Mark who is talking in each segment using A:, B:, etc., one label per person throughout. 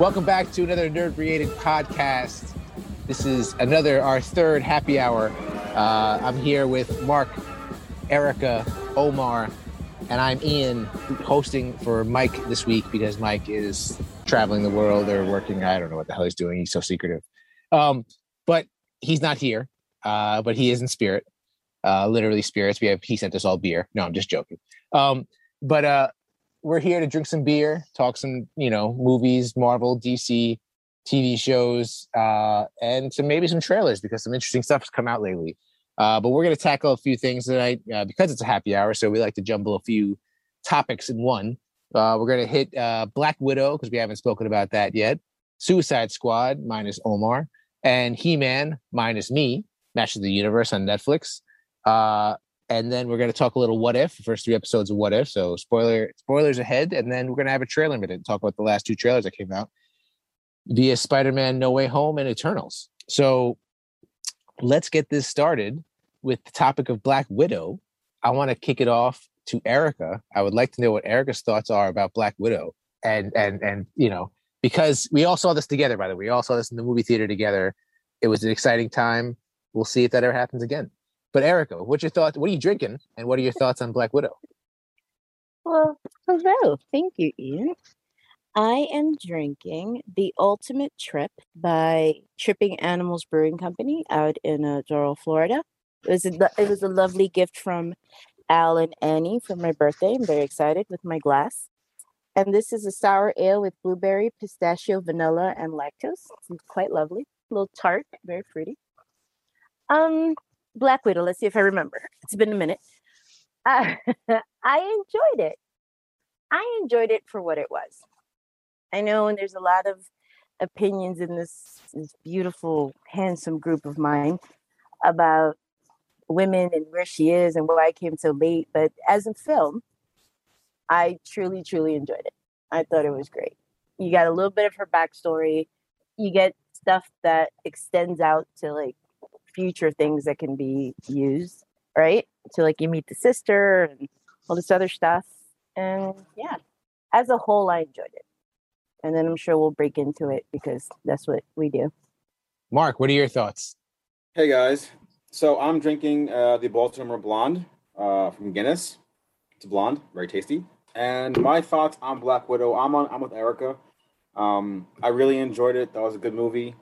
A: Welcome back to another Nerd Created podcast. This is another, our third happy hour. Uh, I'm here with Mark, Erica, Omar, and I'm Ian hosting for Mike this week because Mike is traveling the world or working. I don't know what the hell he's doing. He's so secretive. Um, but he's not here, uh, but he is in spirit, uh, literally spirits. We have, he sent us all beer. No, I'm just joking. Um, but uh, we're here to drink some beer, talk some, you know, movies, Marvel, DC, TV shows, uh, and some maybe some trailers because some interesting stuff has come out lately. Uh, but we're going to tackle a few things tonight uh, because it's a happy hour. So we like to jumble a few topics in one. Uh, we're going to hit uh, Black Widow because we haven't spoken about that yet. Suicide Squad minus Omar and He Man minus me. Masters of the Universe on Netflix. Uh, and then we're going to talk a little what if first three episodes of what if. So spoiler spoilers ahead and then we're going to have a trailer minute and talk about the last two trailers that came out via spider-man no way home and eternals. So let's get this started with the topic of black widow. I want to kick it off to erica. I would like to know what erica's thoughts are about black widow and and and you know because we all saw this together by the way. We all saw this in the movie theater together. It was an exciting time. We'll see if that ever happens again but Erica, what's your thoughts? What are you drinking, and what are your thoughts on Black Widow?
B: Well, hello. Thank you, Ian. I am drinking the Ultimate Trip by Tripping Animals Brewing Company out in uh, Doral, Florida. It was a, it was a lovely gift from Al and Annie for my birthday. I'm very excited with my glass. And this is a sour ale with blueberry, pistachio, vanilla, and lactose. It's quite lovely. A little tart, very fruity. Um, Black Widow. Let's see if I remember. It's been a minute. Uh, I enjoyed it. I enjoyed it for what it was. I know, and there's a lot of opinions in this, this beautiful, handsome group of mine about women and where she is and why I came so late. But as a film, I truly, truly enjoyed it. I thought it was great. You got a little bit of her backstory. You get stuff that extends out to like future things that can be used, right? So like you meet the sister and all this other stuff. And yeah, as a whole, I enjoyed it. And then I'm sure we'll break into it because that's what we do.
A: Mark, what are your thoughts?
C: Hey guys, so I'm drinking uh, the Baltimore Blonde uh, from Guinness. It's blonde, very tasty. And my thoughts on Black Widow, I'm on. I'm with Erica. Um, I really enjoyed it. That was a good movie.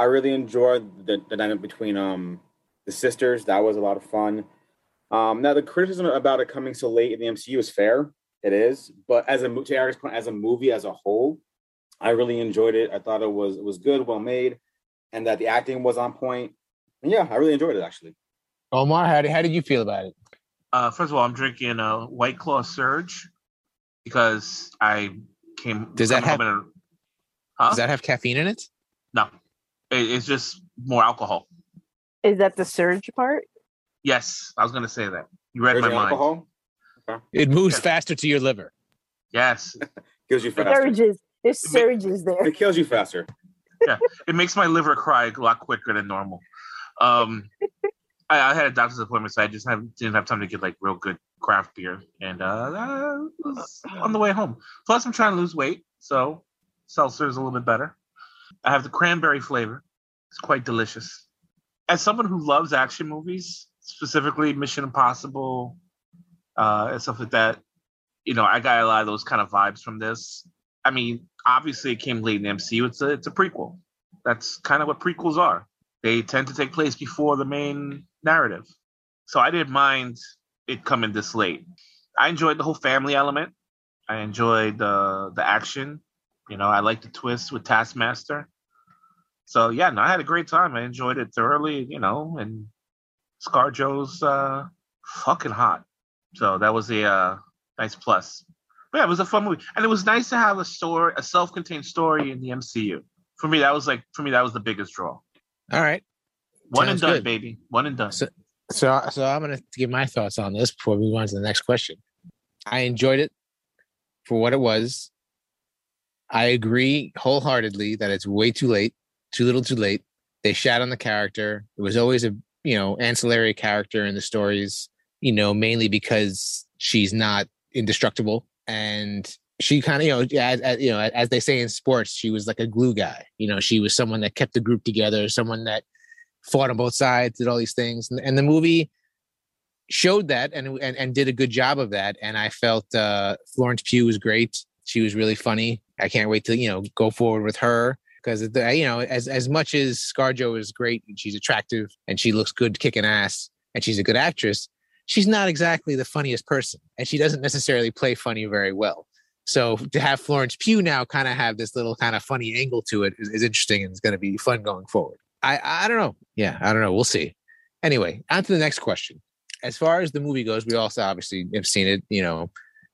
C: I really enjoyed the, the dynamic between um the sisters. That was a lot of fun. Um, now the criticism about it coming so late in the MCU is fair. It is, but as a to Eric's point, as a movie as a whole, I really enjoyed it. I thought it was it was good, well made, and that the acting was on point. And yeah, I really enjoyed it actually.
A: Omar, how did how did you feel about it?
D: Uh, first of all, I'm drinking a White Claw Surge because I came.
A: Does that have?
D: A,
A: huh? Does that have caffeine in it?
D: No, it's just more alcohol.
B: Is that the surge part?
D: Yes, I was going to say that. You read my mind. Alcohol?
A: Okay. It moves yes. faster to your liver.
D: Yes.
C: kills you faster.
B: Surges. There's surges there.
C: It kills you faster.
D: yeah, it makes my liver cry a lot quicker than normal. Um, I, I, had a doctor's appointment, so I just have, didn't have time to get like real good craft beer, and uh, was on the way home. Plus, I'm trying to lose weight, so seltzer is a little bit better. I have the cranberry flavor. It's quite delicious. As someone who loves action movies, specifically Mission Impossible uh, and stuff like that, you know, I got a lot of those kind of vibes from this. I mean, obviously, it came late in the MCU. It's a it's a prequel. That's kind of what prequels are. They tend to take place before the main narrative. So I didn't mind it coming this late. I enjoyed the whole family element. I enjoyed the the action. You know, I like the twist with Taskmaster. So yeah, no, I had a great time. I enjoyed it thoroughly, you know, and ScarJo's uh fucking hot. So that was a uh, nice plus. But yeah, it was a fun movie. And it was nice to have a story, a self-contained story in the MCU. For me, that was like for me, that was the biggest draw.
A: All right.
D: One Sounds and done, good. baby. One and done.
A: So, so, so I'm gonna give my thoughts on this before we move on to the next question. I enjoyed it for what it was. I agree wholeheartedly that it's way too late, too little, too late. They shat on the character. It was always a you know ancillary character in the stories. You know, mainly because she's not indestructible, and she kind of you know as, as you know as they say in sports she was like a glue guy you know she was someone that kept the group together someone that fought on both sides did all these things and, and the movie showed that and, and and did a good job of that and i felt uh florence pugh was great she was really funny i can't wait to you know go forward with her because you know as as much as scarjo is great and she's attractive and she looks good kicking ass and she's a good actress she's not exactly the funniest person and she doesn't necessarily play funny very well so to have Florence Pugh now kind of have this little kind of funny angle to it is, is interesting and it's going to be fun going forward. I I don't know. Yeah, I don't know. We'll see. Anyway, on to the next question. As far as the movie goes, we also obviously have seen it. You know,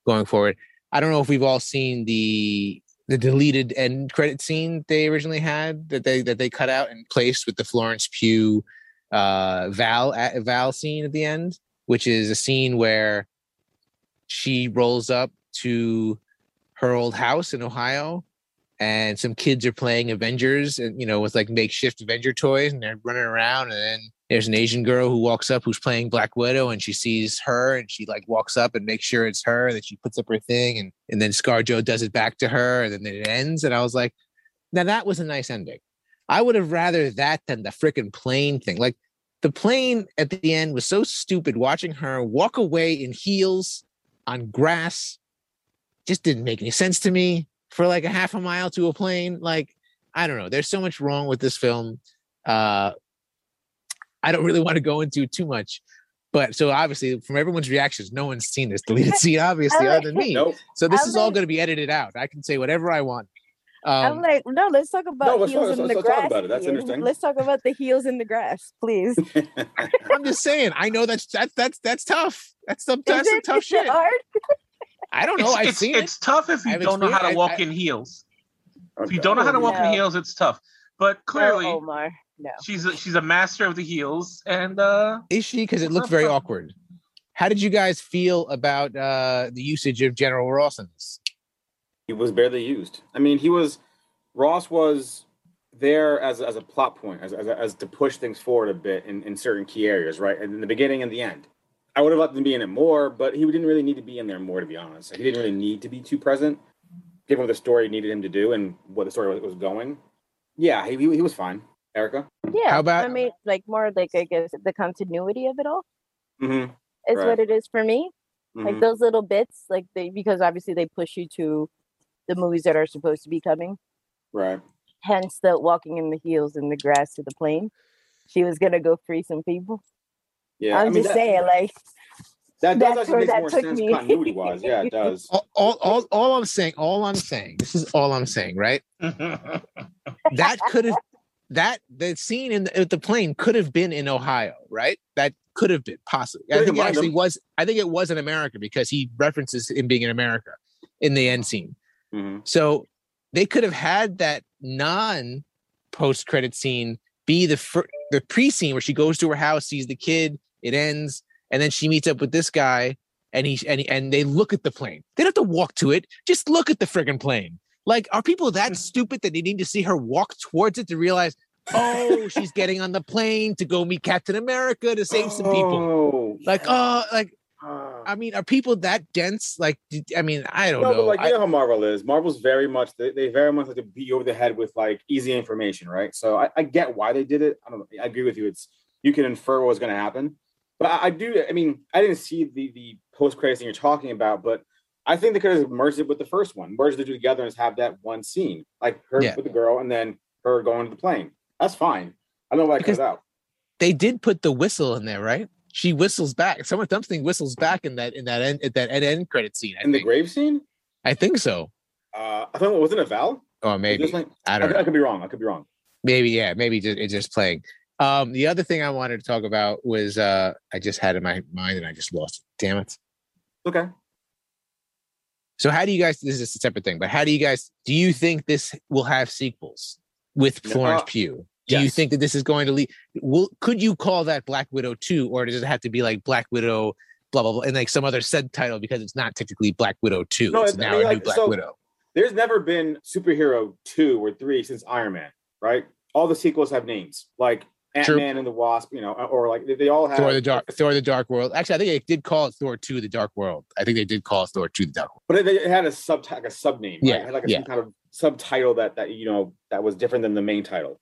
A: going forward. I don't know if we've all seen the the deleted end credit scene they originally had that they that they cut out and placed with the Florence Pugh uh, Val Val scene at the end, which is a scene where she rolls up to her old house in Ohio, and some kids are playing Avengers, and you know, with like makeshift Avenger toys, and they're running around. And then there's an Asian girl who walks up who's playing Black Widow, and she sees her, and she like walks up and makes sure it's her. And then she puts up her thing, and and then ScarJo does it back to her, and then it ends. And I was like, now that was a nice ending. I would have rather that than the freaking plane thing. Like the plane at the end was so stupid. Watching her walk away in heels on grass just didn't make any sense to me for like a half a mile to a plane. Like, I don't know. There's so much wrong with this film. Uh, I don't really want to go into too much. But so obviously, from everyone's reactions, no one's seen this deleted scene, obviously, other than me.
C: Nope.
A: So this
B: I'm
A: is all going to be edited out. I can say whatever I want.
B: I'm
A: Um,
B: like, no, let's talk about
C: let's
B: heels
C: talk-
B: in
C: let's
B: the
C: talk
B: grass.
C: about it. That's interesting.
B: Let's talk about the heels in the grass, please.
A: I'm just saying. I know that's that's that's that's tough. That's some that's some tough shit.
B: hard?
A: I don't know.
D: it's,
A: I've
D: it's,
A: seen it.
D: it's tough if you
A: I've
D: don't know how to walk
A: I-
D: in heels. If you don't know how to walk
B: No.
D: in heels, it's tough. But clearly,
B: No, Omar. No.
D: she's a, she's a master of the heels, and uh,
A: Is she? Because it looked very awkward. How did you guys feel about uh, the usage of General Ross in this?
C: he was barely used. I mean, he was Ross was there as as a plot point, as as, as to push things forward a bit in, in certain key areas, right? And in the beginning and the end. I would have let them be in it more, but he didn't really need to be in there more, to be honest. He didn't really need to be too present, given what the story needed him to do and what the story was, was going. Yeah, he, he, he was fine. Erica.
B: Yeah.
A: How about-
B: I mean, like more like I guess the continuity of it all
C: Mm-hmm.
B: is
C: Right.
B: what it is for me. Like those little bits, like they because obviously they push you to the movies that are supposed to be coming.
C: right.
B: Hence the walking in the heels in the grass to the plane. She was gonna go free some people.
C: Yeah.
B: I'm
C: I mean,
B: just
C: that,
B: saying, like
C: that does
B: that's
C: actually
B: where
C: make
B: that
C: more
B: took
C: sense
B: me.
C: continuity wise. Yeah, it does.
A: All, all, all, all I'm saying, all I'm saying, this is all I'm saying, right? That could have, that the scene in the, the plane could have been in Ohio, right? That could have been possibly. I think it actually was. I think it was in America because he references him being in America in the end scene.
C: hmm
A: So they could have had that non post credit scene be the fir- the pre scene where she goes to her house, sees the kid, it ends, and then she meets up with this guy, and he and and they look at the plane. They don't have to walk to it; just look at the friggin' plane. Like, are people that stupid that they need to see her walk towards it to realize? Oh, she's getting on the plane to go meet Captain America to save some people.
C: Oh,
A: Like, oh, like
C: ah.
A: I mean, are people that dense? Like, I mean, I don't
C: no,
A: know.
C: but like
A: I-
C: you know how Marvel is. Marvel's very much they, they very much like to beat you over the head with like easy information, right? So I, I get why they did it. I don't know. I agree with you. It's you can infer what's going to happen, but I, I do. I mean, I didn't see the the post credits thing you're talking about, but I think they could have merged it with the first one, merged the two together and have that one scene, like her
A: Yeah.
C: with the girl and then her going to the plane. That's fine. I don't know why it
A: Because-
C: comes out.
A: they did put the whistle in there, right? She whistles back. Someone something whistles back in that in that end at that end, end credit scene. I
C: In the grave scene,
A: I think so.
C: uh, I thought it wasn't a Val.
A: Oh, maybe
C: like-
A: I
C: I,
A: don't
C: I
A: know.
C: could be wrong. I could be wrong.
A: Maybe yeah. Maybe just, it's just playing. Um, the other thing I wanted to talk about was uh, I just had in my mind and I just lost it. Damn it.
C: Okay.
A: So how do you guys? This is a separate thing, but how do you guys? Do you think this will have sequels with Florence
C: uh,
A: Pugh? Do you think that this is going to lead? Will could you call that Black Widow two, or does it have to be like Black Widow, blah blah blah, and like some other subtitle because it's not technically Black Widow two?
C: No,
A: it's
C: I
A: now
C: mean,
A: a new
C: like,
A: Black
C: so-
A: Widow.
C: there's never been superhero two or three since Iron Man, right? All the sequels have names. Like Ant Man and the Wasp, you know, or like they, they all have
A: Thor the Dark Thor the Dark World. Actually, I think they did call it Thor 2 the Dark World. I think they did call it Thor 2 the Dark World.
C: but it, it had a sub like a sub name.
A: Yeah,
C: right? It had like a,
A: yeah.
C: some kind of subtitle that that you know that was different than the main title.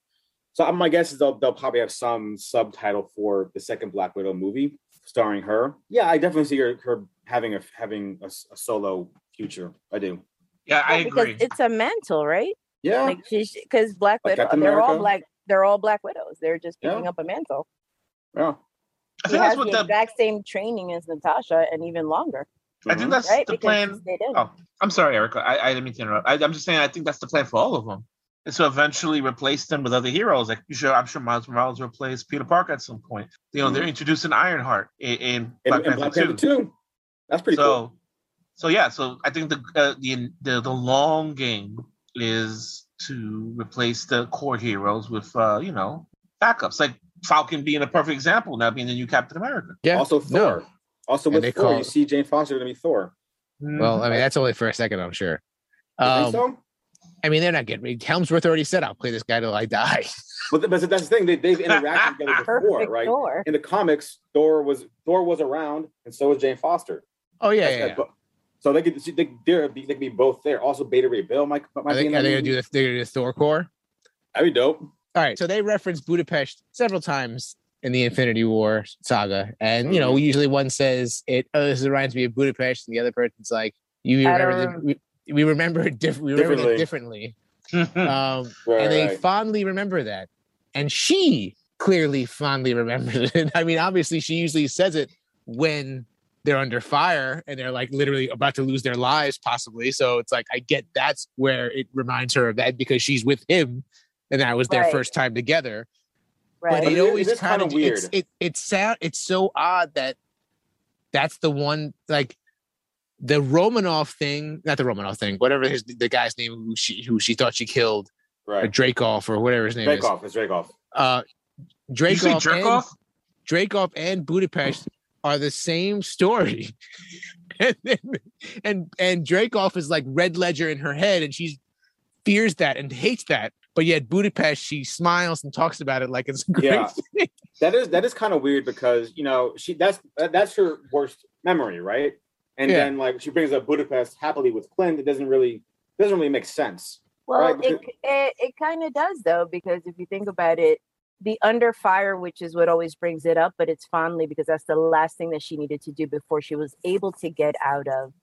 C: So um, my guess is they'll they'll probably have some subtitle for the second Black Widow movie starring her. Yeah, I definitely see her, her having a having a solo future. I do.
D: Yeah, I
B: Well,
D: agree.
B: Because it's a mantle, right?
C: Yeah,
B: Like she's because Black
C: Like
B: Widow,
C: Captain
B: they're all black. They're all Black Widows. They're just
C: Yeah.
B: picking up a mantle.
C: yeah.
D: I
B: She
D: think
B: has
D: that's what
B: the
D: the.
B: exact same training as Natasha, and even longer,
D: I think
C: Mhm.
D: that's
B: right?
D: the
B: because
D: plan.
B: she stayed in.
D: Oh, I'm sorry, Erica. I, I didn't mean to interrupt. I, I'm just saying I think that's the plan for all of them. And to eventually replace them with other heroes. Like you sure, I'm sure Miles Morales will replace Peter Parker at some point. You know, they're introducing Ironheart in, in
C: And,
D: Black
C: and
D: Panther
C: Black
D: 2.
C: Panther two. That's pretty
D: so,
C: cool.
D: so yeah. So I think the, uh, the the the long game is to replace the core heroes with uh, you know backups, like Falcon being a perfect example now being the new Captain America.
A: Yeah.
C: Also
A: no.
C: Thor. Also with
A: they
C: Thor,
A: call-
C: you see Jane Foster going to be Thor.
A: Well, I mean, that's only for a second, I'm sure. Um,
C: so?
A: I mean, they're not getting me. Hemsworth already said, I'll play this guy till I die.
C: But, th- but that's the thing. They, they've interacted together before,
B: Perfect
C: right?
B: Thor.
C: In the comics, Thor was Thor was around, and so was Jane Foster.
A: Oh, yeah.
C: That's-
A: yeah,
C: that's
A: yeah.
C: bo- So they could they they're be, they could be both there. Also, Beta Ray Bill might might
A: Are
C: be
A: they,
C: in
A: are they going to do the, they're gonna do the Thor Corps?
C: That'd be dope.
A: All right. So they reference Budapest several times in the Infinity War saga. And, you know, usually one says, it, oh, this reminds me of Budapest. And the other person's like, you remember, the, we, we remember it diff- we remember it differently. Um,
C: Right,
A: and they
C: right.
A: fondly remember that. And she clearly fondly remembers it. I mean, obviously, she usually says it when they're under fire and they're like literally about to lose their lives, possibly. So it's like, I get that's where it reminds her of that because she's with him and that was their
B: Right.
A: first time together.
B: Right.
A: But
C: But
A: it
C: it is-
A: always kind of
C: weird.
A: It's, it it sound it's so odd that that's the one like the Romanov thing, not the Romanov thing, whatever his the guy's name who she who she thought she killed, or
C: Right.
A: Dreykov or whatever his name is.
C: Dreykov. It's Dreykov.
A: Uh,
D: Did you say
A: Dreykov
D: jerk
A: and, and Budapest are the same story. and, then- and and Dreykov is like Red Ledger in her head, and she fears that and hates that. But yet Budapest, she smiles and talks about it like it's a great
C: Yeah.
A: thing.
C: That is that is kind of weird because you know she that's that's her worst memory, right? And
A: Yeah.
C: then like she brings up Budapest happily with Clint. It doesn't really doesn't really make sense.
B: Well,
C: Right,
B: it it, it kind of does though, because if you think about it, the under fire, which is what always brings it up, but it's fondly because that's the last thing that she needed to do before she was able to get out of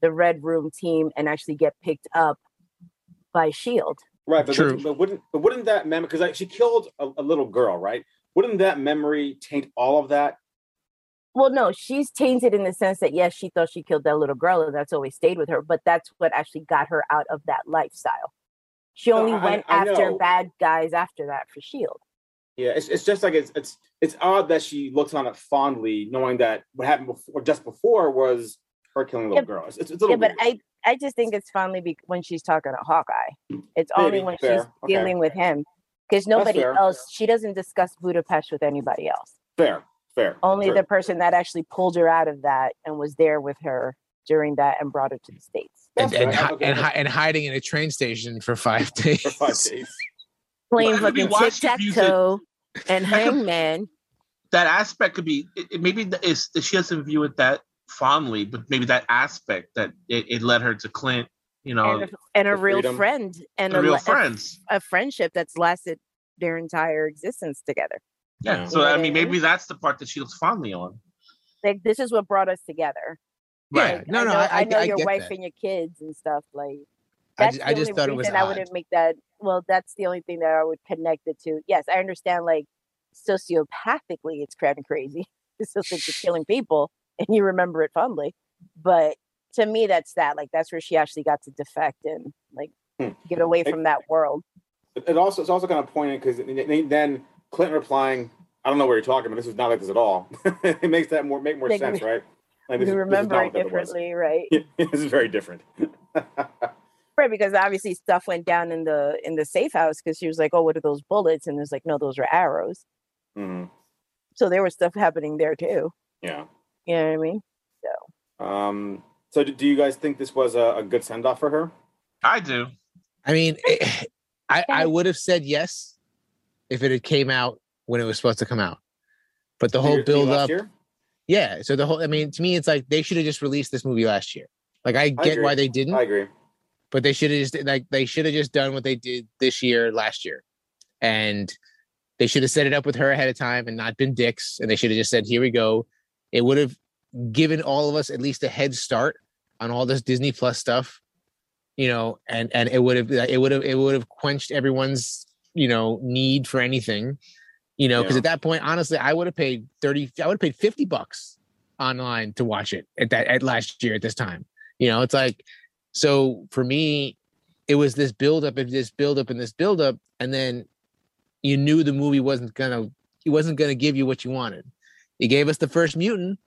B: the Red Room team and actually get picked up by Shield.
C: Right, but,
A: True.
C: Wouldn't, but wouldn't but wouldn't that memory because like she killed a, a little girl, right? Wouldn't that memory taint all of that?
B: Well, no, she's tainted in the sense that yes, she thought she killed that little girl, and that's always stayed with her. But that's what actually got her out of that lifestyle. She
C: No,
B: only
C: I-
B: went
C: I
B: after
C: know.
B: bad guys after that for Shield.
C: Yeah, it's, it's just like it's it's it's odd that she looks on it fondly, knowing that what happened before, just before, was her killing a little
B: Yeah,
C: girl. It's, it's, it's a little
B: Yeah, but
C: weird.
B: I I just think it's fondly be- when she's talking to Hawkeye. It's
C: Maybe,
B: only when
C: fair,
B: she's
C: okay.
B: dealing with him because nobody else. She doesn't discuss Budapest with anybody else.
C: fair, fair.
B: Only
C: True.
B: the person that actually pulled her out of that and was there with her during that and brought her to the states.
A: And, and,
C: fair.
A: hi-
C: Okay,
A: and, hi- and hiding in a train station for five days.
C: for five days.
B: Playing
D: Well, we
B: fucking tic tac
D: it, you said-
B: toe and
D: That could-
B: Hangman.
D: that aspect could be it, it- maybe the- it's, she doesn't view it that fondly, but maybe that aspect that it, it led her to Clint, you know,
B: and a, and a real
C: freedom.
B: friend and
D: the
B: a,
D: real
B: le-
D: friends.
B: a friendship that's lasted their entire existence together.
D: Yeah.
C: Yeah.
D: So
B: You
D: I mean,
B: mean?
D: maybe that's the part that she looks fondly on.
B: Like this is what brought us together.
D: Right.
B: Like,
A: no,
B: I
A: no,
B: know,
A: I, I,
B: know
A: I
B: your
A: get
B: wife
A: that.
B: and your kids and stuff. Like
A: I
B: that's the
A: I just
B: only
A: thought it was
B: reason I
A: odd.
B: wouldn't make that. Well, that's the only thing that I would connect it to. Yes, I understand. Like sociopathically, it's of crazy. It's still think you're killing people, and you remember it fondly. But to me, that's that. Like that's where she actually got to defect and like
C: Hmm.
B: get away
C: It-
B: from that world.
C: It it also it's also kind of poignant because then Clinton replying, "I don't know what you're talking about. This is not like this at all." it makes that more make more
B: Like,
C: sense, right? Like
B: You
C: this is- this is
B: remember
C: not
B: it
C: what that was.
B: differently, right?
C: this is very different.
B: Right, because obviously stuff went down in the in the safe house because she was like, "Oh, what are those bullets?" And it's like, "No, those are arrows."
C: Mhm.
B: So there was stuff happening there too.
C: Yeah.
B: You know what I mean? So.
C: Um. So, do, do you guys think this was a, a good send off for her?
D: I do.
A: I mean, I, I would have said yes if it had came out when it was supposed to come out. But the
C: So
A: whole build up.
C: year?
A: yeah. So the whole, I mean, to me, it's like they should have just released this movie last year. Like I get
C: agree.
A: why they didn't,
C: I agree.
A: But they should have just like they should have just done what they did this year last year, and they should have set it up with her ahead of time and not been dicks. And they should have just said, "Here we go." It would have given all of us at least a head start on all this Disney Plus stuff, you know, and and it would have it would have it would have quenched everyone's you know need for anything, you know, because
C: Yeah.
A: at that point, honestly, I would have paid thirty, I would have paid fifty bucks online to watch it at that at last year at this time. You know, it's like so for me, it was this build up and this build up and this build up, and then you knew the movie wasn't gonna he wasn't gonna give you what you wanted. He gave us the first mutant.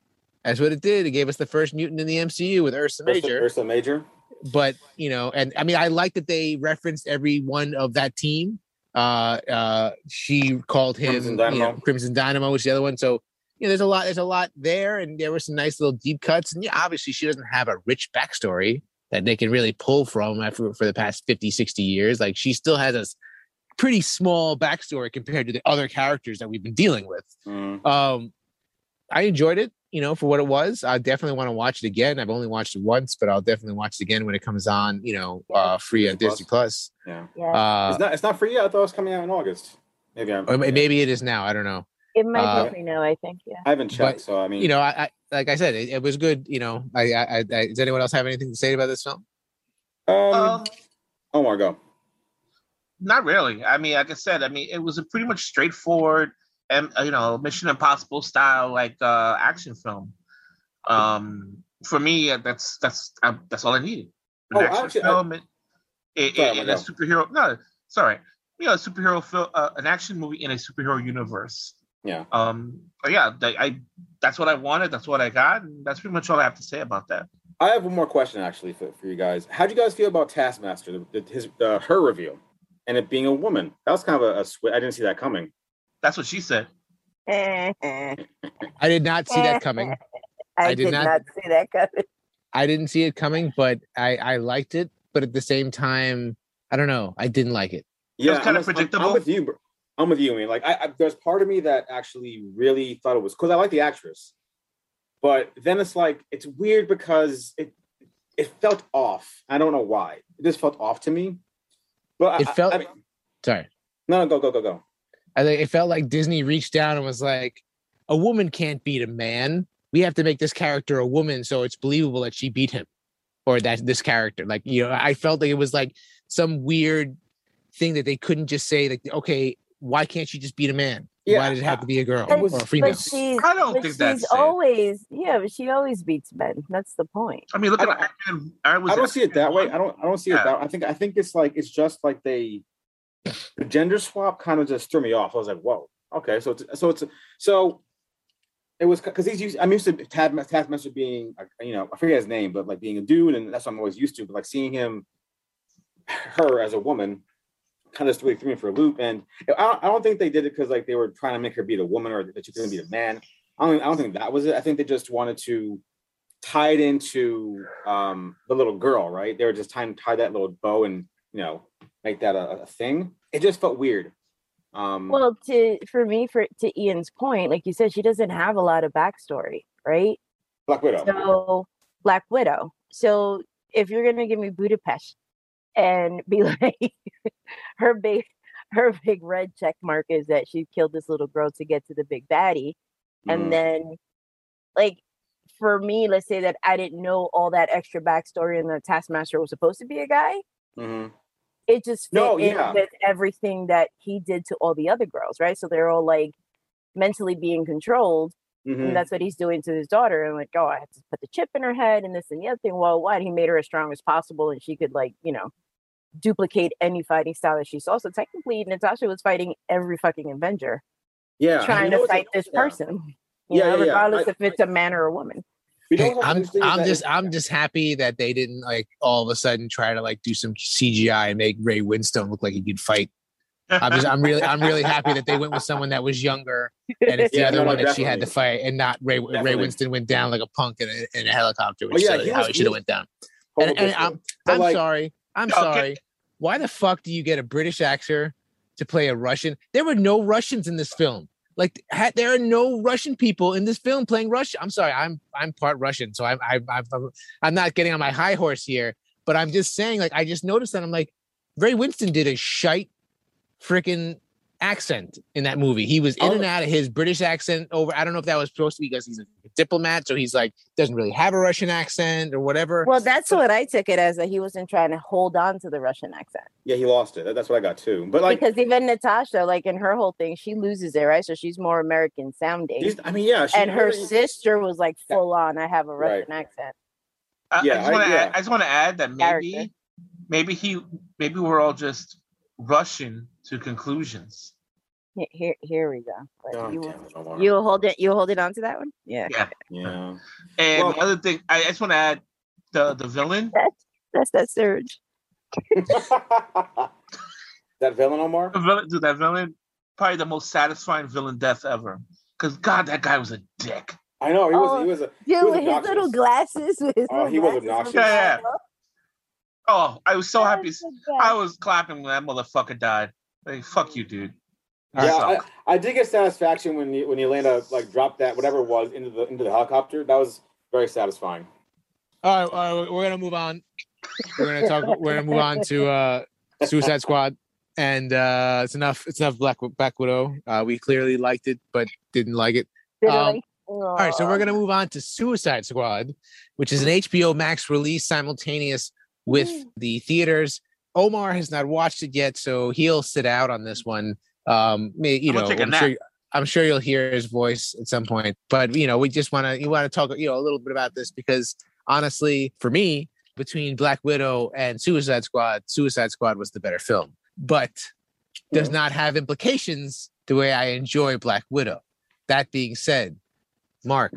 A: That's what it did. It gave us the first mutant in the MCU with Ursa
C: Ursa,
A: Major.
C: Ursa Major.
A: But you know, and I mean, I like that they referenced every one of that team. Uh, uh, she called him
C: Crimson
A: you know,
C: Dynamo.
A: Crimson Dynamo, which the other one. So you know, there's a lot. There's a lot there, and there were some nice little deep cuts. And yeah, obviously, she doesn't have a rich backstory that they can really pull from after for the past 50, 60 years. Like she still has a pretty small backstory compared to the other characters that we've been dealing with.
C: Mm.
A: Um, I enjoyed it, you know, for what it was. I definitely want to watch it again. I've only watched it once, but I'll definitely watch it again when it comes on, you know, uh, free on
C: Disney
A: Disney Plus.
C: Yeah.
B: Yeah,
A: Uh,
C: it's not. It's not free yet. I thought it was coming out in August. Maybe I'm.
A: or may- maybe it is now. I don't know.
B: It might
A: uh,
B: be free now. I think. Yeah.
C: I haven't checked,
A: but,
C: so I mean,
A: You know, I, I like I said, it, it was good. You know, I, I, I, I, does anyone else have anything to say about this film?
C: Um,
D: Um,
C: Omar, go.
D: Not really. I mean, like I said, I mean, it was a pretty much straightforward and uh, you know, Mission Impossible style like uh action film. Um, for me, uh, that's that's uh, that's all I needed. An
C: Oh,
D: action
C: actually, I-
D: film in, in,
C: Sorry,
D: in a superhero. No, sorry, you know, a superhero film, uh, an action movie in a superhero universe.
C: Yeah.
D: Um, but yeah, they, I that's what I wanted. That's what I got, and that's pretty much all I have to say about that.
C: I have one more question actually for, for you guys. How do you guys feel about Taskmaster, the, the, his uh, her reveal, and it being a woman? That was kind of a, a swi I didn't see that coming.
D: That's what she said.
B: I
A: I did not see that coming. I did
B: did,
A: not-
B: not, see that coming.
A: I didn't see it coming, but I, I liked it. But at the same time, I don't know. I didn't like it.
C: Yeah, Was
D: kinda
C: I'm- I'm-
D: predictable.
C: I'm, with you. bro. I'm with you. I mean, like, I, I there's part of me that actually really thought it was because I like the actress, but then it's like it's weird because it it felt off. I don't know why. It just felt off to me. But
A: It
C: I-
A: felt-
C: I mean,
A: Sorry.
C: no, no, go, go, go, go.
A: I think it felt like Disney reached down and was like, a woman can't beat a man. We have to make this character a woman so it's believable that she beat him or that this character. Like, you know, I felt like it was like some weird thing that they couldn't just say, like, okay, why can't she just beat a man?
C: Yeah,
A: why did it have to be a girl
C: It was-
A: or a female?
B: But she's,
D: I don't think
B: she's
D: that's it.
B: always yeah, but she always beats men. That's the point.
D: I mean, look
C: I
D: at
C: don't-
D: I, was
C: I don't see it that way. I don't. I don't see it
D: Yeah.
C: that. I think. I think it's like it's just like they, the gender swap kind of just threw me off. I was like, whoa, okay. So it's so it's so it was because he's used. I'm used to Tad, Taskmaster being, uh, you know, I forget his name, but like being a dude, and that's what I'm always used to. But like seeing him, her as a woman, kind of really threw me for a loop. And I don't, I don't think they did it because like they were trying to make her beat a woman or that she couldn't beat a man. I don't. I don't think that was it. I think they just wanted to tie it into um the little girl, right? They were just trying to tie that little bow and you know make that a, a thing. It just felt weird. Um,
B: Well, to for me, for to Ian's point, like you said, she doesn't have a lot of backstory, right?
C: Black Widow.
B: So Black Widow. So if you're gonna give me Budapest and be like her big her big red check mark is that she killed this little girl to get to the big baddie.
C: Mhm.
B: And then like for me, let's say that I didn't know all that extra backstory and the Taskmaster was supposed to be a guy.
C: Mhm.
B: It just fit
C: No,
B: in
C: yeah.
B: with everything that he did to all the other girls, right? So they're all like mentally being controlled
C: Mhm.
B: and that's what he's doing to his daughter. And like, oh, I have to put the chip in her head and this and the other thing. Well, what? He made her as strong as possible and she could like, you know, duplicate any fighting style that she saw. So technically Natasha was fighting every fucking Avenger,
C: yeah,
B: trying
C: You know
B: to fight this
C: yeah.
B: person. You
C: Yeah,
B: know,
C: yeah, yeah.
B: regardless
C: I-
B: if it's a man or a woman.
A: Hey, I'm I'm just I'm just happy that they didn't like all of a sudden try to like do some CGI and make Ray Winstone look like he could fight. I'm just I'm really I'm really happy that they went with someone that was younger and it's the
C: Yeah,
A: other
C: no, no,
A: one that she had to fight and not Ray Ray Winstone went down like a punk in a, in a helicopter,
C: Oh, yeah,
A: is
C: he
A: how
C: was-
A: it
C: he
A: should have went down. And, and I'm I'm
C: like,
A: sorry. I'm
D: Okay.
A: sorry. Why the fuck do you get a British actor to play a Russian? There were no Russians in this film. Like ha- there are no Russian people in this film playing Russian. I'm sorry, I'm I'm part Russian, so I'm I'm I'm, I'm not getting on my high horse here. But I'm just saying, like I just noticed that I'm like, Ray Winstone did a shite freaking accent in that movie. He was in
C: Oh.
A: and out of his British accent over. I don't know if that was supposed to be because he's a diplomat, so he's like doesn't really have a Russian accent or whatever.
B: Well, that's what I took it as that he wasn't trying to hold on to the Russian accent.
C: yeah, he lost it. That's what I got too. But like,
B: because even Natasha, like in her whole thing, she loses it, right? So she's more American sounding.
C: she's- I mean, yeah, she
B: and her
C: really-
B: sister was like
C: Yeah.
B: full on, I have a
C: Right.
B: Russian accent.
D: I,
C: Yeah,
D: I just want to
C: yeah.
D: add, I just want to add that maybe
B: Character.
D: maybe he maybe we're all just rushing to conclusions.
B: Here, here, here we go. Like,
C: Oh,
B: you,
C: damn it, Omar.
B: hold it. You hold it on to that one. Yeah,
D: Yeah.
C: yeah.
D: And
C: Well-
D: the other thing, I just want to add the the villain.
B: that's that surge.
C: that villain, Omar.
D: The villain, dude, that villain, probably the most satisfying villain death ever. Because God, that guy was a dick.
C: I know he was.
B: Oh,
C: he was a.
B: Dude,
C: was
B: with his little glasses. With his
C: Oh,
B: little
C: he was
B: glasses
C: obnoxious.
B: with the
D: Yeah. Oh, I was so
B: That
D: happy.
B: was.
D: I was clapping when that motherfucker died. Like, fuck you, dude. You
C: Yeah,
D: suck.
C: I, I did get satisfaction when you, when Yelena like dropped that whatever it was into the into the helicopter. That was very satisfying.
A: All right, all right, we're gonna move on. We're gonna talk. we're gonna move on to uh, Suicide Squad, and uh, it's enough. It's enough. Black Black Widow. Uh, we clearly liked it, but didn't like it.
B: Did
A: Um, All right, so we're gonna move on to Suicide Squad, which is an HBO Max release simultaneous with the theaters. Omar has not watched it yet, so he'll sit out on this one. Um, you
D: I'm
A: know,
D: take a
A: I'm
D: nap.
A: sure, I'm sure you'll hear his voice at some point. But you know, we just want to you want to talk you know a little bit about this because honestly, for me, between Black Widow and Suicide Squad, Suicide Squad was the better film, but does
C: Yeah.
A: not have implications the way I enjoy Black Widow. That being said, Mark,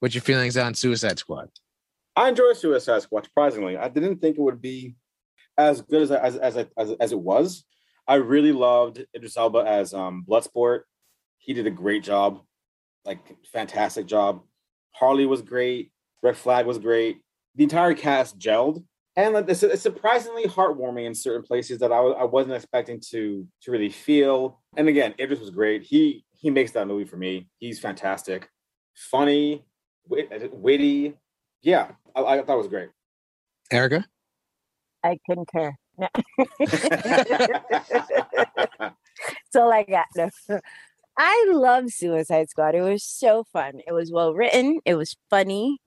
A: what's your feelings on Suicide Squad?
C: I enjoyed Suicide Squad. Surprisingly, I didn't think it would be as good as as as as, as it was. I really loved Idris Elba as um, Bloodsport. He did a great job, like fantastic job. Harley was great. Rick Flag was great. The entire cast gelled, and like, it's, surprisingly heartwarming in certain places that I wasn't expecting to to really feel. And again, Idris was great. He he makes that movie for me. He's fantastic, funny, witty. Yeah, I, I thought it was great.
A: Erica?
B: I concur. so like that. No. I love Suicide Squad. It was so fun. It was well written. It was funny.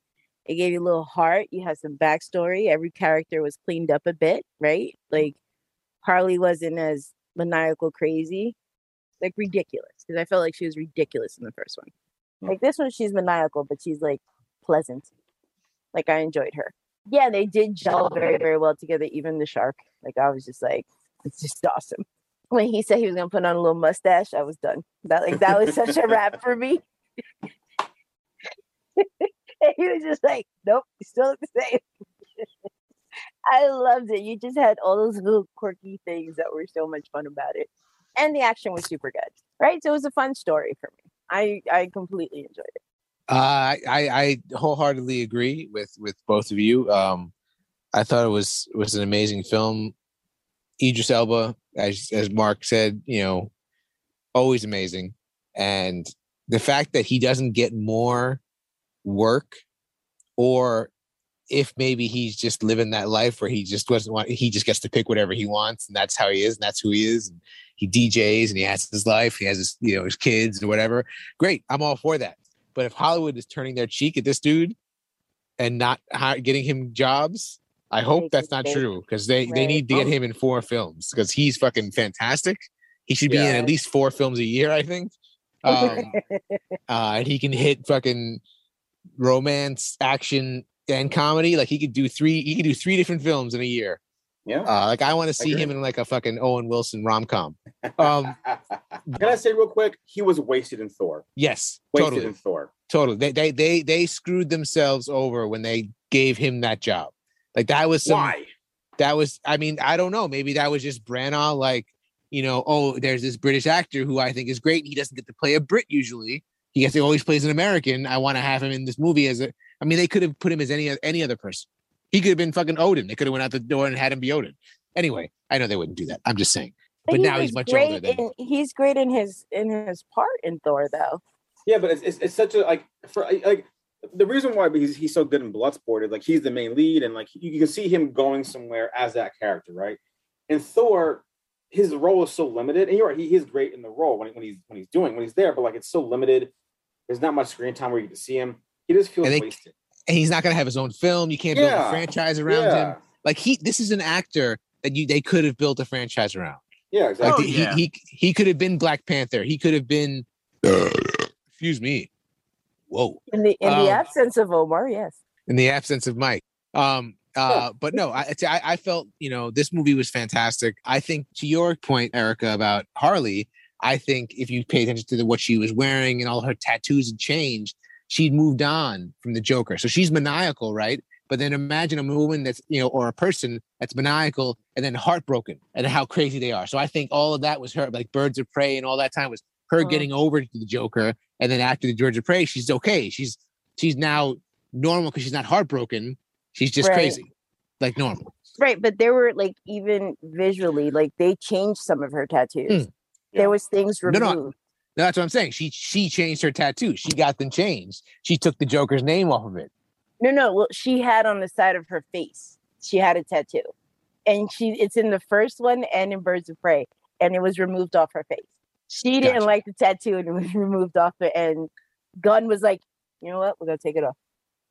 B: It gave you a little heart. You had some backstory. Every character was cleaned up a bit, right? Like Harley wasn't as maniacal crazy, like ridiculous. Because I felt like she was ridiculous in the first one.
C: Hmm.
B: Like this one, she's maniacal, but she's like pleasant. Like I enjoyed her. Yeah, they did gel very, very well together. Even the shark. Like I was just like, it's just awesome. When he said he was gonna put on a little mustache, I was done. That like that was such a wrap for me. and he was just like, nope, you still look the same. I loved it. You just had all those little quirky things that were so much fun about it. And the action was super good. Right? So it was a fun story for me. I I completely enjoyed it.
A: Uh, I, I wholeheartedly agree with with both of you. Um, I thought it was was an amazing film. Idris Elba, as as Mark said, you know, always amazing, and the fact that he doesn't get more work, or if maybe he's just living that life where he just doesn't want, he just gets to pick whatever he wants, and that's how he is, and that's who he is, and he DJs, and he has his life, he has his you know his kids or whatever. Great, I'm all for that. But if Hollywood is turning their cheek at this dude and not getting him jobs, I hope that's not true because they, they need to get
C: Oh.
A: him in four films because he's fucking fantastic. He should be in at least four films a year, I think. Um, uh, and he can hit fucking romance, action, and comedy. Like he could do three. He could do three different films in a year.
C: Yeah.
A: Uh, like I want to see him in like a fucking Owen Wilson rom com. Um,
C: Can I say real quick? He was wasted in Thor.
A: yes,
C: Wasted
A: totally.
C: in Thor.
A: Totally. They they they they screwed themselves over when they gave him that job. Like that was some
C: Why?
A: that was I mean, I don't know. Maybe that was just Branagh like, you know, oh, there's this British actor who I think is great. He doesn't get to play a Brit usually. He gets to always plays an American. I want to have him in this movie as a I mean, they could have put him as any any other person. He could have been fucking Odin. They could have went out the door and had him be Odin. Anyway, I know they wouldn't do that. I'm just saying. but
B: he
A: now he's much
B: great
A: older than.
B: in, he's great in his in his part in Thor though.
C: Yeah, but it's, it's, it's such a like for like the reason why he's he's so good in Bloodsport is like he's the main lead and like you, you can see him going somewhere as that character, right? And Thor, his role is so limited, and you're right, he, he is great in the role when, when he's when he's doing when he's there, but like it's so limited. There's not much screen time where you get to see him. He just feels
A: And they-
C: wasted.
A: And he's not gonna have his own film. You can't build a franchise around
C: yeah,
A: him. Like he, this is an actor that you they could have built a franchise around.
C: yeah,
A: Like
C: exactly.
D: Oh,
A: the-
D: yeah.
A: he, he he could have been Black Panther. He could have been. excuse me. Whoa.
B: In the in
A: Um,
B: the absence of Omar, yes.
A: in the absence of Mike. Um, uh, but no, I, I I felt you know this movie was fantastic. I think to your point, Erica, about Harley, I think if you pay attention to the, what she was wearing and all her tattoos had changed, she'd moved on from the Joker. So she's maniacal, right? But then imagine a woman that's you know, or a person that's maniacal and then heartbroken, and how crazy they are. So I think all of that was her, like Birds of Prey, and all that time was her
B: Mhm.
A: getting over to the Joker, and then after the Birds of Prey, she's okay. She's she's now normal because she's not heartbroken. She's just
B: Right.
A: crazy, like normal.
B: Right, but there were like even visually, like they changed some of her tattoos.
A: Mm.
B: There was things removed.
A: no, No, that's what I'm saying. She she changed her tattoo. She got them changed. She took the Joker's name off of it.
B: No, no. Well, she had on the side of her face. She had a tattoo, and she it's in the first one and in Birds of Prey, and it was removed off her face. She didn't
A: Gotcha.
B: like the tattoo, and it was removed off it. And Gunn was like, "You know what? We're gonna take it off."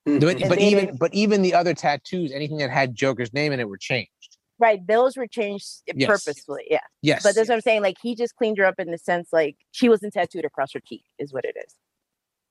B: Mm-hmm.
A: But,
B: And
A: but
B: they
A: even but even the other tattoos, anything that had Joker's name in it, were changed.
B: Right, those were changed
A: Yes.
B: purposefully. Yeah,
A: Yes,
B: but that's what I'm saying. Like he just cleaned her up in the sense like she wasn't tattooed across her cheek, is what it is.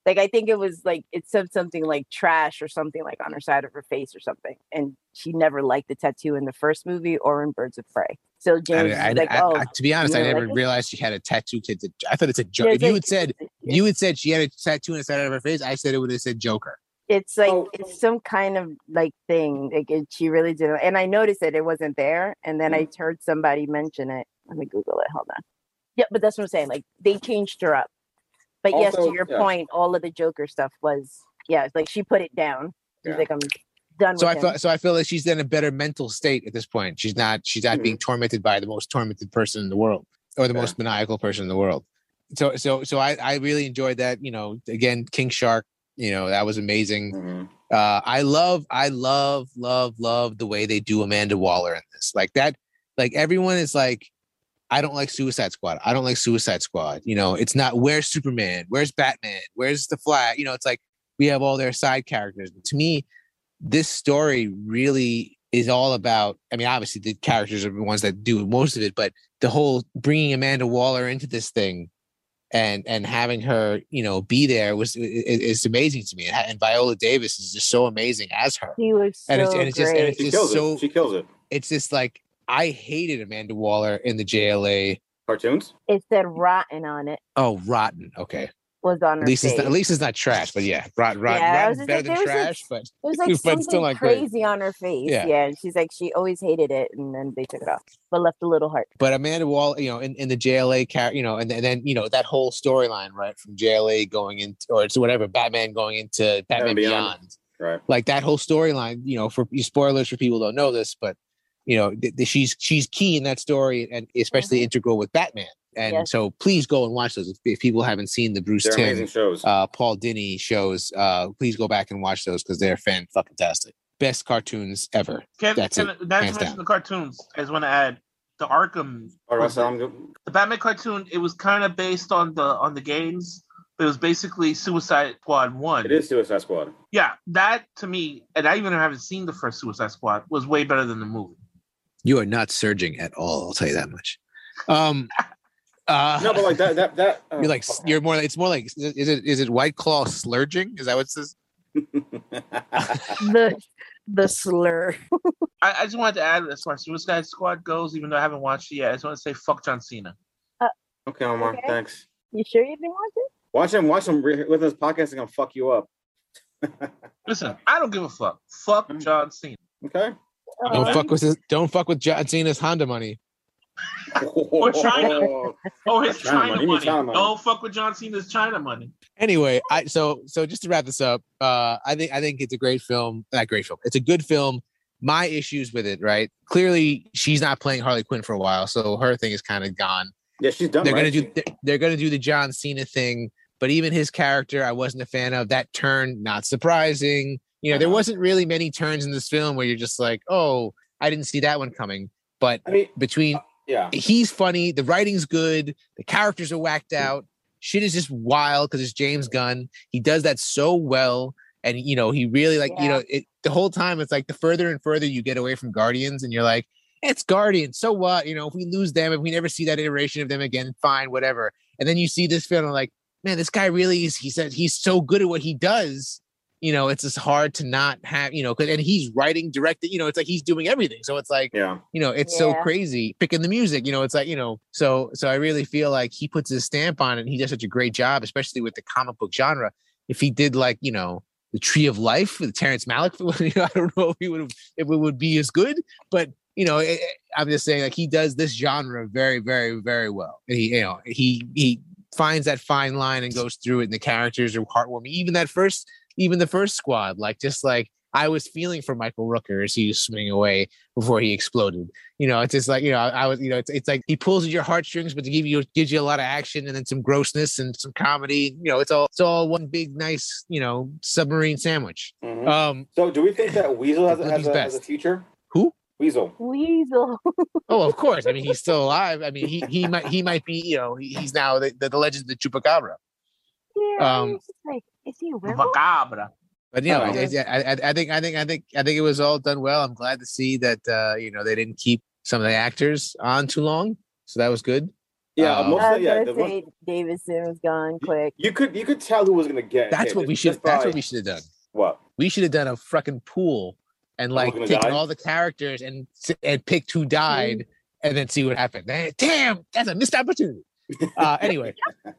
B: Like I think it was like it said something like trash or something like on her side of her face or something, and she never liked the tattoo in the first movie or in Birds of Prey. So James
A: I-
B: was like,
A: I-
B: "Oh,
A: I- to be honest, I never
B: like it?
A: realized she had a tattoo. Kid, I thought it said Joker. If you had said you had said she had a tattoo on the side of her face, I said it would have said Joker.
B: It's like
C: Oh.
B: it's oh. some kind of like thing. Like it, she really didn't, and I noticed that it wasn't there, and then I mm. heard somebody mention it. Let me Google it. Hold on. Yeah, but that's what I'm saying. Like they changed her up. But yes, to your
C: yeah.
B: point, all of the Joker stuff was yeah, like she put it down. She's
C: Yeah.
B: like, I'm done
A: So I
B: him.
A: feel so I feel like she's in a better mental state at this point. She's not she's not being mm. tormented by the most tormented person in the world or the
C: Yeah.
A: most maniacal person in the world. So so so I I really enjoyed that. You know, again, King Shark. You know, that was amazing.
C: Mhm.
A: Uh, I love, I love, love, love the way they do Amanda Waller in this. Like that, like everyone is like, I don't like Suicide Squad. I don't like Suicide Squad. You know, it's not where's Superman, where's Batman, where's the Flash. You know, it's like we have all their side characters. But to me, this story really is all about. I mean, obviously the characters are the ones that do most of it, but the whole bringing Amanda Waller into this thing and and having her you know be there was i- i- is amazing to me and, and Viola Davis is just so amazing as her
B: he was so
A: and it's- and it's just- and
B: great.
A: it's
C: She
A: just
C: kills
A: so-
C: it. She kills it.
A: it's just like I hated Amanda Waller in the JLA
C: Cartoons.
B: it said rotten on it.
A: oh rotten okay
B: Was on her
A: at least
B: face.
A: not, at least it's not trash but yeah rotten rotten,
B: Yeah, I
A: rotten
B: was just
A: better
B: like,
A: than
B: there was, like,
A: trash but
B: It was
A: but
B: like
A: it's still
B: something
A: not great.
B: crazy on her face.
A: Yeah.
B: Yeah. and she's like she always hated it, and then they took it off, but left a little heart.
A: but Amanda Wall, you know in, in the JLA character you know and, then- and then you know that whole storyline right from JLA going into or it's whatever Batman going into Batman
C: Beyond.
A: Beyond
C: Right.
A: like that whole storyline you know for spoilers for people who don't know this but you know th- th- she's she's key in that story and especially
B: Mhm.
A: integral with batman and
B: Yes.
A: so please go and watch those if, if people haven't seen the bruce
C: They're
A: Timm,
C: shows.
A: uh paul Dini shows uh please go back and watch those because they're fan fucking tastic best cartoons ever
D: Can,
A: That's
D: can,
A: it,
D: now that you
A: hands
D: mentioned
A: down.
D: the cartoons, I just want to add the Arkham,
C: All right, so I'm go-
D: the Batman cartoon. It was kind of based on the on the games, but it was basically Suicide Squad One.
C: It is Suicide Squad.
D: Yeah, that to me, and I even haven't seen the first Suicide Squad, was way better than the movie.
A: you are not surging at all i'll tell you that much um uh
C: No, but like that. That that. uh,
A: you're like you're more like it's more like is it is it, is it white claw slurging is that what it says
B: the the slur.
D: I, I just wanted to add as far as Suicide Squad goes, even though I haven't watched it yet, I just want to say fuck John Cena.
C: okay, Omar.
B: Okay.
C: Thanks.
B: You sure you didn't watch it?
C: Watch him. Watch him re- with this podcast. He's gonna fuck you up.
D: Listen, I don't give a fuck. Fuck
C: Mm.
D: John Cena.
C: Okay.
A: don't
B: Um,
A: fuck with his, don't fuck with john cena's honda money
D: Or China. Oh, his
C: China
D: China,
C: money.
D: Money.
C: China money.
D: Don't fuck with John Cena's China money.
A: anyway i so so just to wrap this up uh i think i think it's a great film not great film it's a good film my issues with it, right? Clearly, she's not playing Harley Quinn for a while, so her thing is kind of gone.
C: Yeah, she's done.
A: they're
C: right?
A: gonna do they're- they're gonna do the John Cena thing, but even his character, I wasn't a fan of. That turn, not surprising. You know, there
C: Uh-huh.
A: wasn't really many turns in this film where you're just like, oh, I didn't see that one coming. But
C: I mean,
A: between
C: yeah.
A: he's funny, the writing's good, the characters are whacked out, shit is just wild because it's James Gunn. He does that so well. And you know, he really like, you know, it the whole time it's like the further and further you get away from Guardians, and you're like, it's Guardians. So what? You know, if we lose them, if we never see that iteration of them again, fine, whatever. And then you see this film, like, man, this guy really is. He said he's so good at what he does. You know, it's just hard to not have, you know, 'cause- and he's writing, directing. You know, it's like he's doing everything. So it's like,
C: Yeah.
A: you know, it's so crazy picking the music. You know, it's like you know, so so I really feel like he puts his stamp on it. And he does such a great job, especially with the comic book genre. If he did like you know the Tree of Life with Terrence Malick, you know, I don't know if he would have if it would be as good, but you know, it, it- I'm just saying like he does this genre very, very, very well. And he, you know, he he finds that fine line and goes through it, and the characters are heartwarming. Even that first, even the first squad, like just like I was feeling for Michael Rooker as he was swimming away before he exploded. You know, it's just like you know, I, I was, you know, it's, it's like he pulls at your heartstrings, but to give you gives you a lot of action and then some grossness and some comedy. You know, it's all it's all one big nice, you know, submarine sandwich.
C: Mhm.
A: Um,
C: so, do we think that Weasel has, a- has, a, has a future?
A: Who?
C: Weasel.
B: Weasel.
A: oh, of course. I mean, he's still alive. I mean, he he might he might be. You know, he's now the the, the legend of the chupacabra.
B: Yeah,
A: Um,
B: like, is he a werewolf?
D: Macabre.
A: But you know,
C: Oh.
A: it's- I, I, I think I think I think I think it was all done well. I'm glad to see that uh, you know they didn't keep some of the actors on too long, so that was good.
C: Yeah,
A: Um,
C: most
B: I
C: of
B: was
C: the, yeah. The one,
B: Davidson was gone quick.
C: you could you could tell who was gonna get.
A: That's
C: hit
A: what we should.
C: just
A: That's what we should have done.
C: What?
A: We should have done a fucking pool and like
C: gonna
A: taken
C: die?
A: all the characters and and picked who died and then see what happened. Damn, that's a missed opportunity. Uh, anyway,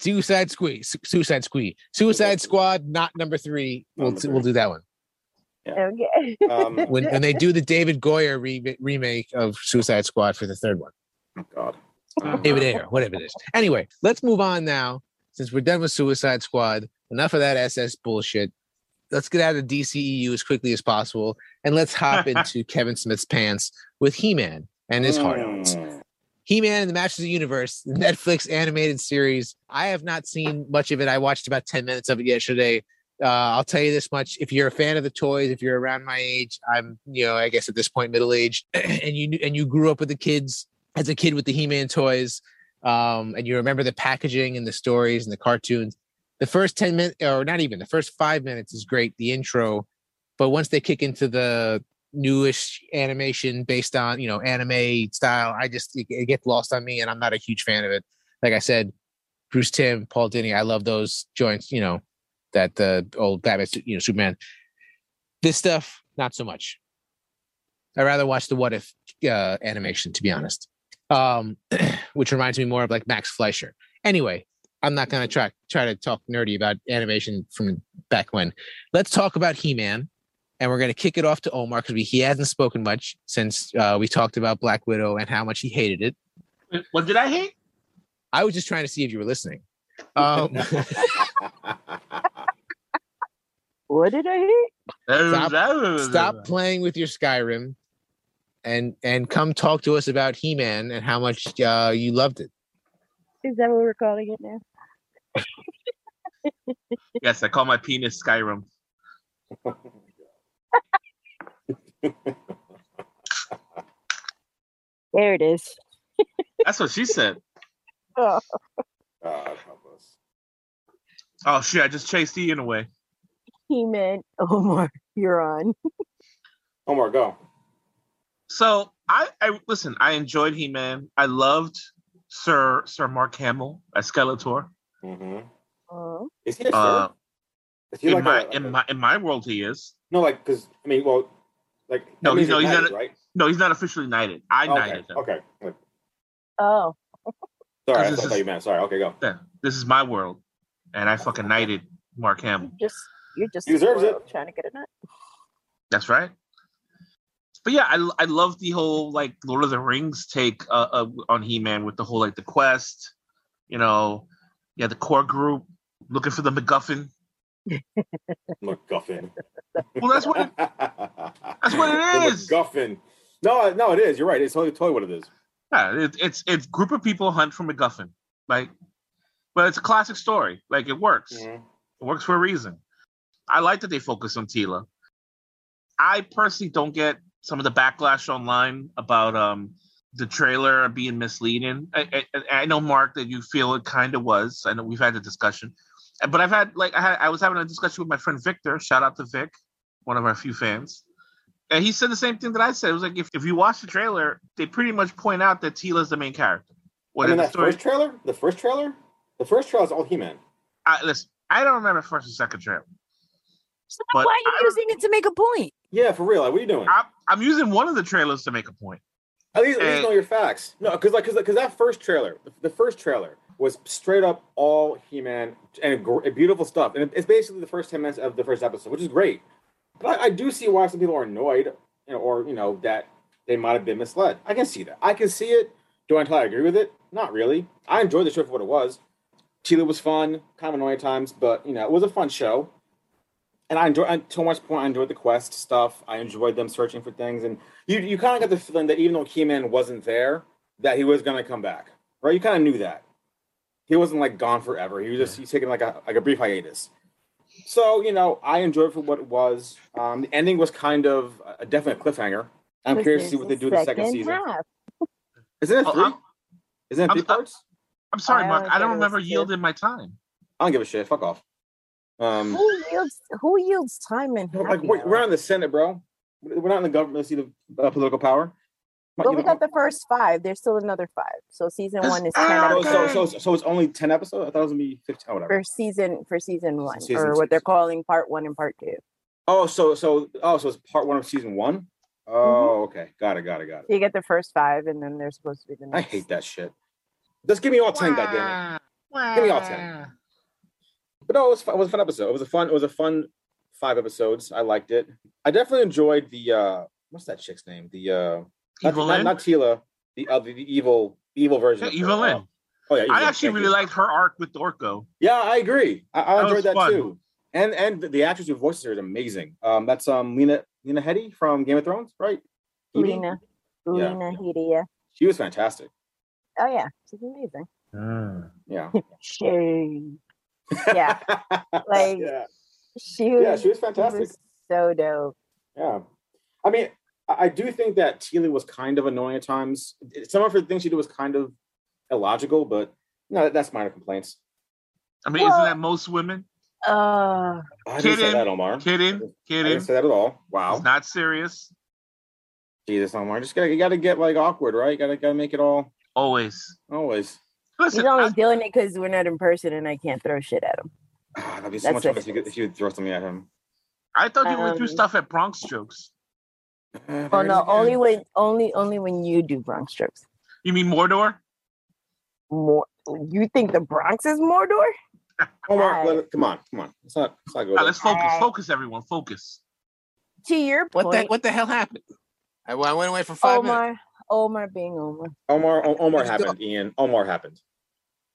A: Suicide Squad, Suicide Squad, Suicide Squad, not number three. We'll
C: Number
A: we'll do that one
B: Okay.
C: Um,
A: when when they do the David Goyer re- remake of Suicide Squad for the third one.
C: God.
A: David Ayer, whatever it is. Anyway, let's move on now. Since we're done with Suicide Squad, enough of that SS bullshit. Let's get out of DCEU as quickly as possible and let's hop into Kevin Smith's pants with He-Man and his hard ons.
C: Mm.
A: He-Man and the Masters of the Universe, the Netflix animated series. I have not seen much of it. I watched about 10 minutes of it yesterday. Uh, I'll tell you this much: if you're a fan of the toys, if you're around my age, I'm, you know, I guess at this point middle age, and you and you grew up with the kids as a kid with the He-Man toys, um, and you remember the packaging and the stories and the cartoons. The first 10 minutes, or not even the first five minutes, is great. The intro, but once they kick into the newish animation based on you know anime style, I just it, it gets lost on me, and I'm not a huge fan of it. Like I said, Bruce Timm, Paul Dini, I love those joints. You know that the old Batman, you know Superman. This stuff, not so much. I rather watch the What If uh, animation, to be honest. Um, which reminds me more of like Max Fleischer. Anyway, I'm not gonna try try to talk nerdy about animation from back when. Let's talk about He-Man, and we're gonna kick it off to Omar because he hasn't spoken much since uh, we talked about Black Widow and how much he hated it.
D: What did I hate?
A: I was just trying to see if you were listening. Um,
B: What did I hate?
A: Stop- stop playing with your Skyrim, and and come talk to us about He-Man and how much uh, you loved it.
B: Is that what we're calling it now?
D: Yes, I call my penis Skyrim.
B: There it is.
D: That's what she said.
B: Oh,
C: God help us.
D: Oh shit! I just chased Ian away.
B: He-Man. Omar, you're on.
C: Omar, go.
D: So I, I listen. I enjoyed He Man. I loved Sir Sir Mark Hamill as Skeletor.
C: hmm
B: Oh,
C: Is he a
D: Uh,
C: sir? Is he
D: in
C: like
D: my
C: a-
D: in my in my world, he is.
C: No, like because I mean, well, like
D: No, he's- no,
C: you're
D: he's not
C: knighted,
D: a-
C: right.
D: No, he's not officially knighted. I
C: Okay,
D: knighted him.
C: okay.
B: Oh,
C: Sorry, I thought
D: is-
C: you meant. Sorry. Okay, go.
D: Yeah, this is my world, and I fucking knighted Mark Hamill.
B: just you're just
C: He deserves it.
B: trying to get a nut.
D: That's right. But yeah, I I love the whole like Lord of the Rings take uh, uh, on He Man with the whole like the quest, you know, yeah, the core group looking for the MacGuffin,
C: MacGuffin.
D: Well, that's what it-
C: that's
D: what it is.
C: MacGuffin. No, no, it is. You're right. It's totally, totally what it is.
D: Yeah, it, it's it's group of people hunt for MacGuffin, like, but it's a classic story. Like it works.
C: Mhm.
D: It works for a reason. I like that they focus on Teela. I personally don't get some of the backlash online about um the trailer being misleading. I, I, I know Mark that you feel it kind of was. I know we've had a discussion, but I've had like I had I was having a discussion with my friend Victor. Shout out to Vic, one of our few fans. And he said the same thing that I said. It was like if, if you watch the trailer, they pretty much point out that Teela's the main character. What
C: I mean,
D: the
C: that
D: story?
C: first trailer, the first trailer, the first trailer is all He-Man.
D: I, listen, I don't remember first and second trailer.
B: So
D: But
B: why are
D: I
B: you using it to make a point?
C: Yeah, for real. Like, what are you doing?
D: I'm, I'm using one of the trailers to make a point.
C: At least, at least know your facts. No, because like, because that first trailer, the, the first trailer was straight up all He-Man and beautiful stuff, and it's basically the first ten minutes of the first episode, which is great. But I, do see why some people are annoyed, you know, or you know that they might have been misled. I can see that. I can see it. Do I entirely agree with it? Not really. I enjoyed the show for what it was. Teela was fun, kind of annoying at times, but you know, it was a fun show. And I enjoyed, to much point, I enjoyed the quest stuff. I enjoyed them searching for things, and you you kind of got the feeling that even though He-Man wasn't there, that he was gonna come back, right? You kind of knew that he wasn't like gone forever. He was just he's taking like a like a brief hiatus. So you know, I enjoyed for what it was. Um, the ending was kind of a definite cliffhanger. I'm
B: Because
C: curious to see what they do in the second season.
B: half.
C: Isn't it
D: Oh,
C: 3
D: I'm-
C: Isn't it
D: I'm-
C: 3 parts?
D: I'm sorry,
B: I
D: Mark.
B: only
D: I don't
B: it was
D: remember
B: two.
D: yielding my time.
C: I don't give a shit. Fuck off. Um,
B: Who yields? Who yields time and
C: like we're, we're not in the Senate, bro. We're not in the government to see the uh, political power.
B: But
C: You
B: we got the first five. There's still another five. So season one is ten
D: Ah,
C: So, so, so, so it's only 10 episodes? I thought it was going to be 15. Oh, whatever.
B: for season for season one,
C: Season
B: or
C: two.
B: what they're calling part one and part two.
C: Oh, so, so, oh, so it's part one of season one? Oh, okay. Got it, got it, got
B: So
C: it.
B: you get the first five, and then there's supposed to be the Next.
C: I hate that shit. Just give me all 10, goddammit. Give me all 10. But no, it was, fun. it was a fun episode. It was a fun, it was a fun five episodes. I liked it. I definitely enjoyed the, uh, what's that chick's name? The, uh, not,
D: Evil
C: not,
D: Lynn?
C: not Teela, the, uh, the, the evil, evil version.
D: Yeah,
C: of.
D: Evil Lynn.
C: Oh, yeah. Evil
D: I actually
C: Thank
D: really liked her arc with Dorco.
C: Yeah, I agree. I, I
D: That
C: enjoyed that
D: fun.
C: too. And and the, the actress who voices her is amazing. Um, that's um Lena Lena Headey from Game of Thrones, right? Headey?
B: Lena,
C: Yeah.
B: Lena Headey.
C: She was fantastic.
B: Oh yeah, she's amazing.
C: Yeah.
B: She, Yeah, like,
C: yeah,
B: she was.
C: yeah, she was
B: she
C: fantastic.
B: was so dope.
C: Yeah. I mean, I, I do think that Teela was kind of annoying at times. Some of her things she did was kind of illogical, but no, that's minor complaints.
D: I mean,
B: Well-
D: isn't that most women?
B: Uh,
C: I didn't say
D: Kidding.
C: that, Omar.
D: Kidding,
C: I didn't say that at all. Wow.
D: It's not serious.
C: Jesus, Omar. Just gotta you gotta get like awkward, right? You gotta gotta make it all
D: Always.
C: always.
D: Listen,
B: he's only
D: I-
B: doing it because we're not in person, and I can't throw shit at him.
C: Ah, that'd be so
B: That's
C: much
B: what
C: fun if you, could, if you would throw something at him.
D: I thought you went through
B: Um,
D: stuff at Bronx jokes.
C: Uh,
B: Oh no, only when only only when you do Bronx jokes.
D: You mean Mordor?
B: More, you think the Bronx is Mordor?
C: Omar,
B: Hi.
C: let it- come on, come on. Let's not, let's not go there.
D: let's focus.
B: Alright.
D: Focus, everyone. Focus.
B: To your
A: What
B: point,
A: the what the hell happened? I, I went away for five minutes.
B: Omar, Omar being Omar.
C: Omar, O- Omar
A: Let's go.
C: happened, Ian. Omar happened.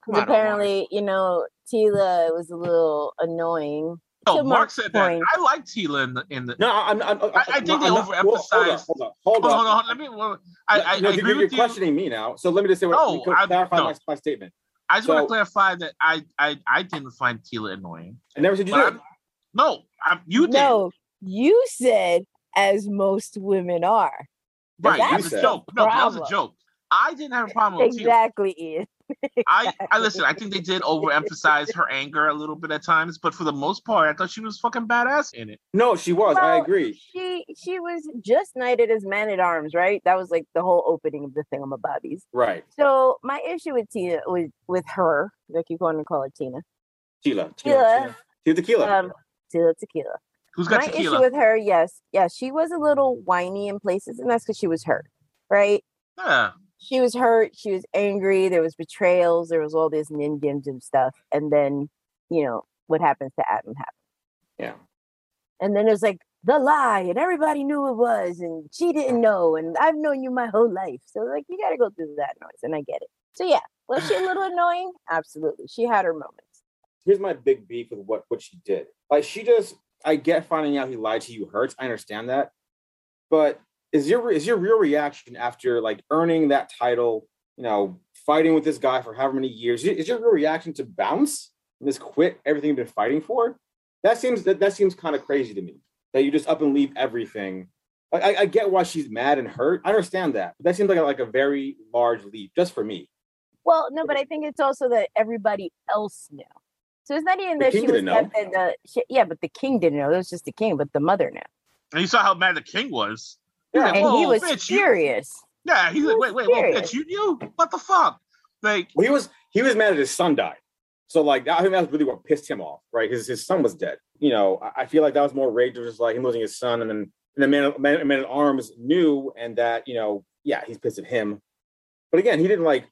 A: Come
B: Because
A: on, Omar.
B: apparently, you know, Teela was a little annoying.
D: Oh,
B: To
D: Mark
B: Mark's
D: said that. I like Teela in the in the.
C: No, I'm, I'm, I'm
D: I- I think they
C: I'm not- hold on,
D: overemphasized-
C: Hold on, hold
D: Hold
C: on.
D: on, hold on. Let me. well, I, I,
C: No,
D: I
C: you're,
D: agree
C: you're
D: with you.
C: questioning me now. So let me just say what
D: No,
C: let me
D: I-
C: clarify
D: no.
C: my, my statement.
D: I just want to clarify that I, I I didn't find Teela annoying.
C: I never said you
D: But
C: did.
D: I'm- No, I, you did.
B: No, you said as most women are.
D: right,
C: that's
D: was a joke. No, that was a joke. I didn't have a problem with Teela.
B: Exactly, Ian.
D: I, I listen. I think they did overemphasize her anger a little bit at times, but for the most part, I thought she was fucking badass in it.
C: No, she was. I agree.
B: She she was just knighted as man at arms, right? That was like the whole opening of the thingamabobbies.
C: Right.
B: So my issue with Tina with with her, I keep wanting to call her Tina.
C: Teela.
B: Teela.
C: Tila. Tila tequila.
B: Um, Tila Tequila.
D: Who's got
B: my
D: tequila?
B: issue with her, yes, yes, she was a little whiny in places, and that's because she was hurt, right?
D: yeah,
B: She was hurt. She was angry. There was betrayals. There was all this and stuff, and then you know what happens to Adam happened,
C: yeah.
B: and then it was like the lie, and everybody knew it was, and she didn't know, and I've known you my whole life, so like you got to go through that noise, and I get it. So yeah, was she a little annoying? Absolutely, she had her moments.
C: Here's my big beef with what what she did. Like she just, I get finding out he lied to you hurts. I understand that, but is your is your real reaction after like earning that title? You know, fighting with this guy for however many years. Is your real reaction to bounce and just quit everything you've been fighting for? That seems that, that seems kind of crazy to me. That you just up and leave everything. Like, I, I get why she's mad and hurt. I understand that. But that seems like a, like a very large leap just for me.
B: Well, no, but I think it's also that everybody else knew. So it's not even
C: The
B: that she was
C: didn't know.
B: kept in the she, yeah, but the king didn't know. It was just the king, but the mother knew,
D: And you saw how mad the king was.
C: Yeah.
B: and he was
D: bitch, you-
B: furious.
D: Yeah, he's
B: He
D: like,
B: was
D: wait, wait, whoa,
B: serious.
D: bitch, you knew? What the fuck? Like,
C: Well, he was he was mad that his son died. So like I think that's really what pissed him off, right? His his son was dead. You know, I, I feel like that was more rage, of just like him losing his son, and then and the man, man, man at arms knew, and that you know, yeah, he's pissed at him. But again, he didn't like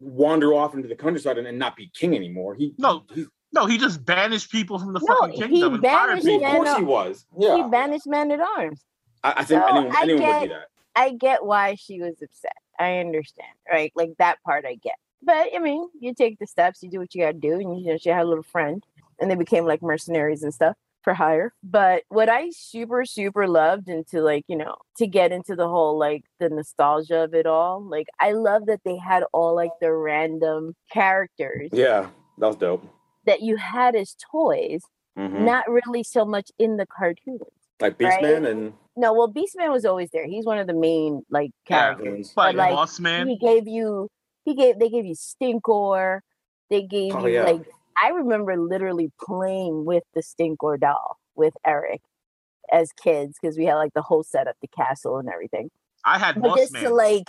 C: wander off into the countryside and, and not be king anymore. He
D: No,
C: he,
D: no, he just banished people from the
B: No,
D: fucking
B: he
D: kingdom and
B: banished
C: I
D: people.
C: of
B: Yeah,
C: course he was. Yeah.
B: He banished man at arms.
C: I, I think
B: So,
C: anyone,
B: I
C: anyone would
B: get-
C: do that.
B: I get why she was upset. I understand, right? Like that part I get. But I mean, you take the steps, you do what you gotta do, and you know, she had a little friend, and they became like mercenaries and stuff for hire. But what I super, super loved and to like, you know, to get into the whole like the nostalgia of it all, like I love that they had all like the random characters
C: Yeah, that was dope.
B: that you had as toys,
C: Mhm.
B: not really so much in the cartoons.
C: Like
B: right?
C: Beastman and
B: No, well, Beastman was always there. He's one of the main like
D: Yeah.
B: characters.
D: But
B: like,
D: Boss Man,
B: he gave you he gave they gave you stinkor they gave
C: Oh,
B: you
C: yeah.
B: like i remember literally playing with the stinkor doll with eric as kids because we had like the whole set at the castle and everything
D: I had
B: but
D: Boss
B: just
D: Man.
B: to like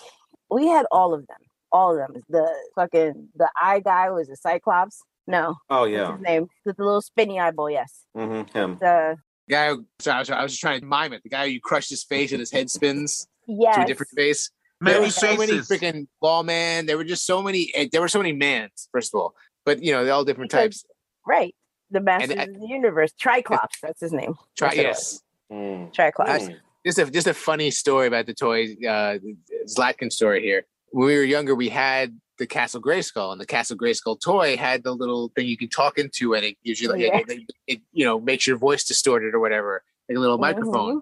B: we had all of them all of them the fucking the eye guy was a cyclops no
C: oh
B: what's
C: yeah,
B: his name with the little spinny eyeball yes
C: hmm him.
B: the
A: guy. Who, sorry, I was, I was just trying to mime it. The guy who crushed his face and his head spins to a different face. There were so many freaking ball man. There were just so many. eh, There were so many mans. First of all, but you know they're all different
B: Because-
A: types.
B: right the masters
A: I-
B: of the universe triclops that's his name
A: Try
B: That's what it
A: yes.
C: Mm.
B: triclops
C: Mm.
A: just a just a funny story about the toy uh Zlatkin story here. When we were younger, we had the Castle Grayskull, and the Castle Grayskull toy had the little thing you can talk into, and it gives you like
B: Yeah.
A: it, it, it, you know makes your voice distorted or whatever, like a little microphone.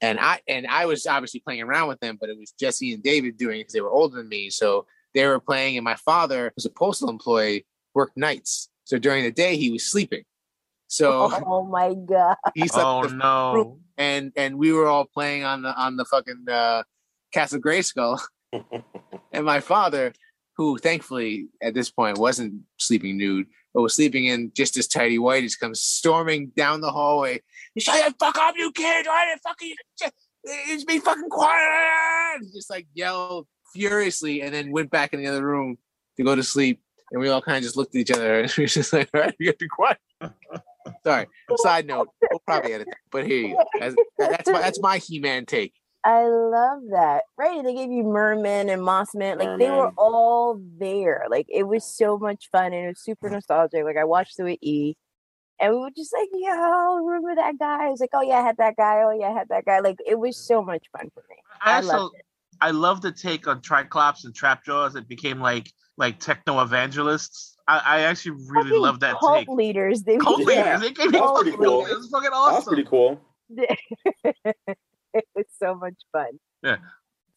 A: And I and I was obviously playing around with them, but it was Jesse and David doing it because they were older than me, so they were playing. And my father was a postal employee, worked nights, so during the day he was sleeping. So
B: oh my god
A: he slept
D: Oh
A: the
D: no.
A: and and we were all playing on the on the fucking uh, Castle Grayskull, and my father, who thankfully at this point wasn't sleeping nude, but was sleeping in just as tidy whities, comes storming down the hallway. You shut the fuck up, you kid! Why the fuck you? It's be fucking quiet! Just like yelled furiously, and then went back in the other room to go to sleep. And we all kind of just looked at each other, and we were just like, "All right, we got to be quiet." Sorry. Side note, we'll probably edit that, but here you go. That's my that's my He-Man take.
B: I love that. Right. They gave you Merman and Mossman. Like they were
C: mm-hmm.
B: all there. Like it was so much fun and it was super mm. nostalgic. Like I watched it with E. And we were just like, yo, remember that guy? I was like, oh yeah, I had that guy. Oh yeah, I had that guy. Like it was so much fun for me.
D: I
B: I
D: also
B: loved it.
D: I love the take on Triclops and Trapjaws. It became like like techno evangelists. I, I actually really love that
B: cult
D: take.
B: leaders. They
D: Cult
C: Yeah,
D: leaders. They gave me
C: that's
D: cult
C: pretty cool.
D: leaders. It's fucking
C: That was
D: awesome.
C: pretty cool.
B: it was so much fun.
D: Yeah.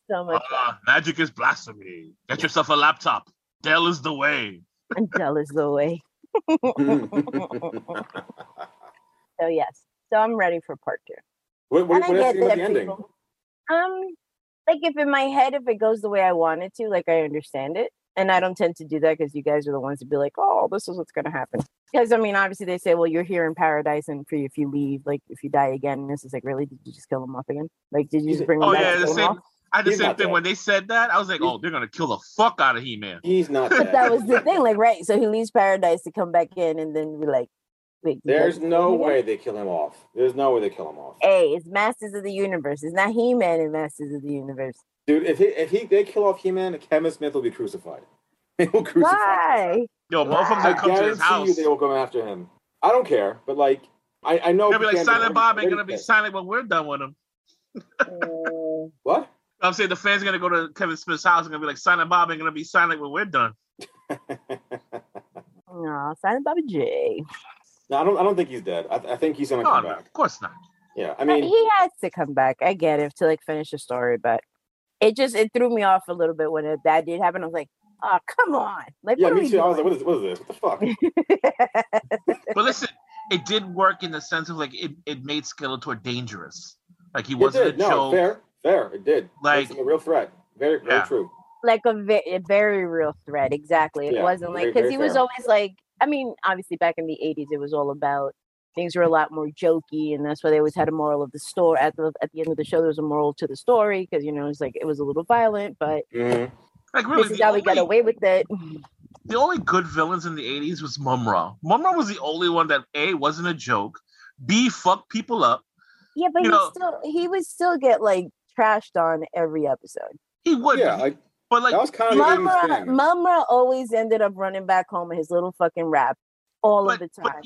B: So much fun.
D: Uh, magic is blasphemy. Get yourself a laptop. Dell is the way.
B: and Dell is the way. So yes. So I'm ready for part two.
C: what, what
B: and I
C: do
B: get that
C: the ending?
B: people- Um, like if in my head, if it goes the way I want it to, like I understand it, and I don't tend to do that because you guys are the ones to be like, "Oh, this is what's going to happen." Because I mean, obviously they say, "Well, you're here in paradise, and for you, if you leave, like if you die again," this is like, really, did you just kill him off again? Like, did you just bring him back?
D: Oh
B: back?
D: yeah,
B: to
D: the same.
B: off?
D: I had the
C: He's
D: same thing
C: dead.
D: when they said that. I was like, oh, they're gonna kill the fuck out of He Man.
C: He's not
B: But that was the thing, like, right? So he leaves paradise to come back in, and then we're like, "Wait,
C: There's no way they kill him off. There's no way they kill him off.
B: Hey, it's Masters of the Universe. It's not He Man and Masters of the Universe.
C: Dude, if he if he they kill off He-Man, Kevin Smith will be crucified. He will crucify. him.
B: Why?
D: Yo, both of them
C: I
D: gonna come to his
C: guarantee
D: house.
C: you they will come after him. I don't care, but like I, I know
D: They're gonna be like
C: fans are
D: Silent Bob ain't gonna be
C: pissed.
D: silent when we're done with him.
B: Mm,
C: What?
D: I'm saying the fans are gonna go to Kevin Smith's house and gonna be like Silent Bob ain't gonna be silent when we're done.
B: no, Silent Bobby J.
C: No, I don't. I don't think he's dead. I, I think he's gonna
D: No,
C: come
D: no,
C: back.
D: of course not.
C: Yeah, I
B: Uh,
C: mean,
B: he has to come back. I get it to like finish the story, but it just it threw me off a little bit when it, that did happen. I was like, oh come on, like
C: yeah, me
B: we
C: too. I was like, what is, what is this? What the fuck?
D: But listen, it did work in the sense of like it, it made Skeletor dangerous. Like he
C: It
D: wasn't
C: did.
D: a
C: No,
D: joke.
C: fair, fair. It did.
D: Like-
C: Like a real threat. Very, very
D: Yeah.
C: true.
B: like a, ve- a very real threat. Exactly. It
C: Yeah,
B: wasn't like because
C: very
B: he was always like. I mean, obviously back in the '80s, it was all about things were a lot more jokey, and that's why they always had a moral of the story. At the at the end of the show, there was a moral to the story because you know it's like it was a little violent, but
C: Mhm.
D: Like really,
B: this is
D: the
B: how we got
D: only-
B: away with it.
D: the only good villains in the 80s was Mumm-Ra. Mumm-Ra was the only one that A wasn't a joke, B fucked people up.
B: Yeah, but
D: You
B: he
D: know-
B: still he would still get like trashed on every episode.
D: He would,
C: Yeah,
D: but,
C: like
D: but like
C: that was kind of the 80s Mumm-Ra.
B: Mumm-Ra always ended up running back home in his little fucking rap all
D: but,
B: of the time.
D: but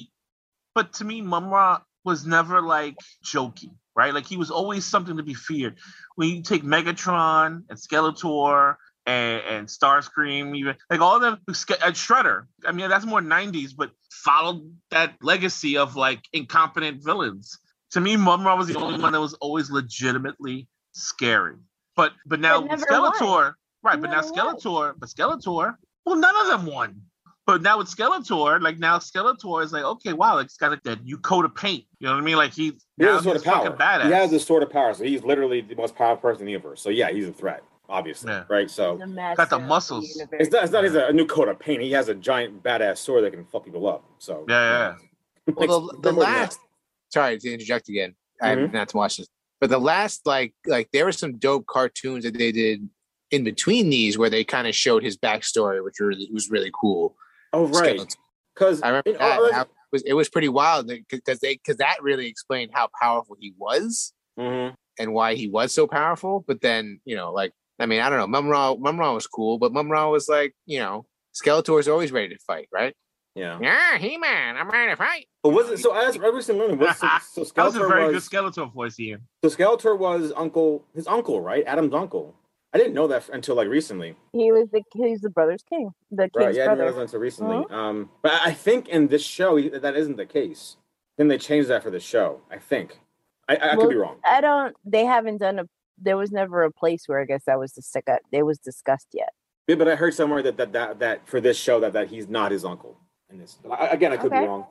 D: to me, Mumm-Ra was never like jokey, right? Like he was always something to be feared. When you take Megatron and Skeletor and, and Starscream, even like all of them, and uh, Shredder. I mean, that's more '90s, but followed that legacy of like incompetent villains. To me, Mumm-Ra was the only one that was always legitimately scary. But but now
B: But
D: Skeletor, right? But now. Skeletor, but Skeletor, well, none of them won. But now with Skeletor, like now Skeletor is like, okay, wow, like it's got like that new coat of paint. You know what I mean? Like he
C: He has a sort of power.
D: badass.
C: He has this sort of power, so he's literally the most powerful person in the universe. So yeah, he's a threat, obviously,
D: Yeah.
C: right? So
B: The
D: Got the muscles.
B: universe.
C: it's not, it's not he's a, a new coat of paint. He has a giant badass sword that can fuck people up. So
D: Yeah, yeah.
A: Well, the, the
C: More than that.
A: last. Sorry to interject again. I
C: Mhm.
A: have not to watch this, but the last like like there were some dope cartoons that they did in between these where they kind of showed his backstory, which really was really cool.
C: Oh right, because
A: I remember that. That was it was pretty wild because they because that really explained how powerful he was
C: Mhm.
A: and why he was so powerful. But then you know, like I mean, I don't know. Mumm-Ra Mumm-Ra was cool, but Mumm-Ra was like you know, Skeletor's always ready to fight, right?
C: yeah.
A: Yeah, He Man, I'm ready to fight.
C: But was it so? I I recently learned was so, so
D: That was a very
C: was
D: good Skeletor voice, Ian.
C: so Skeletor was uncle his uncle, right? Adam's uncle. I didn't know that until like recently.
B: He was the he's the brother's king, the king's
C: Right? Yeah, I didn't know
B: brother.
C: that until recently. Um, but I I think in this show that isn't the case. Then they changed that for the show. I think. I, I, I
B: Well,
C: could be wrong.
B: I don't. They haven't done a. There was never a place where I guess that was discussed. It was discussed yet.
C: Yeah, but I heard somewhere that that that, that for this show that, that he's not his uncle in this. I, again, I could
B: Okay.
C: be wrong.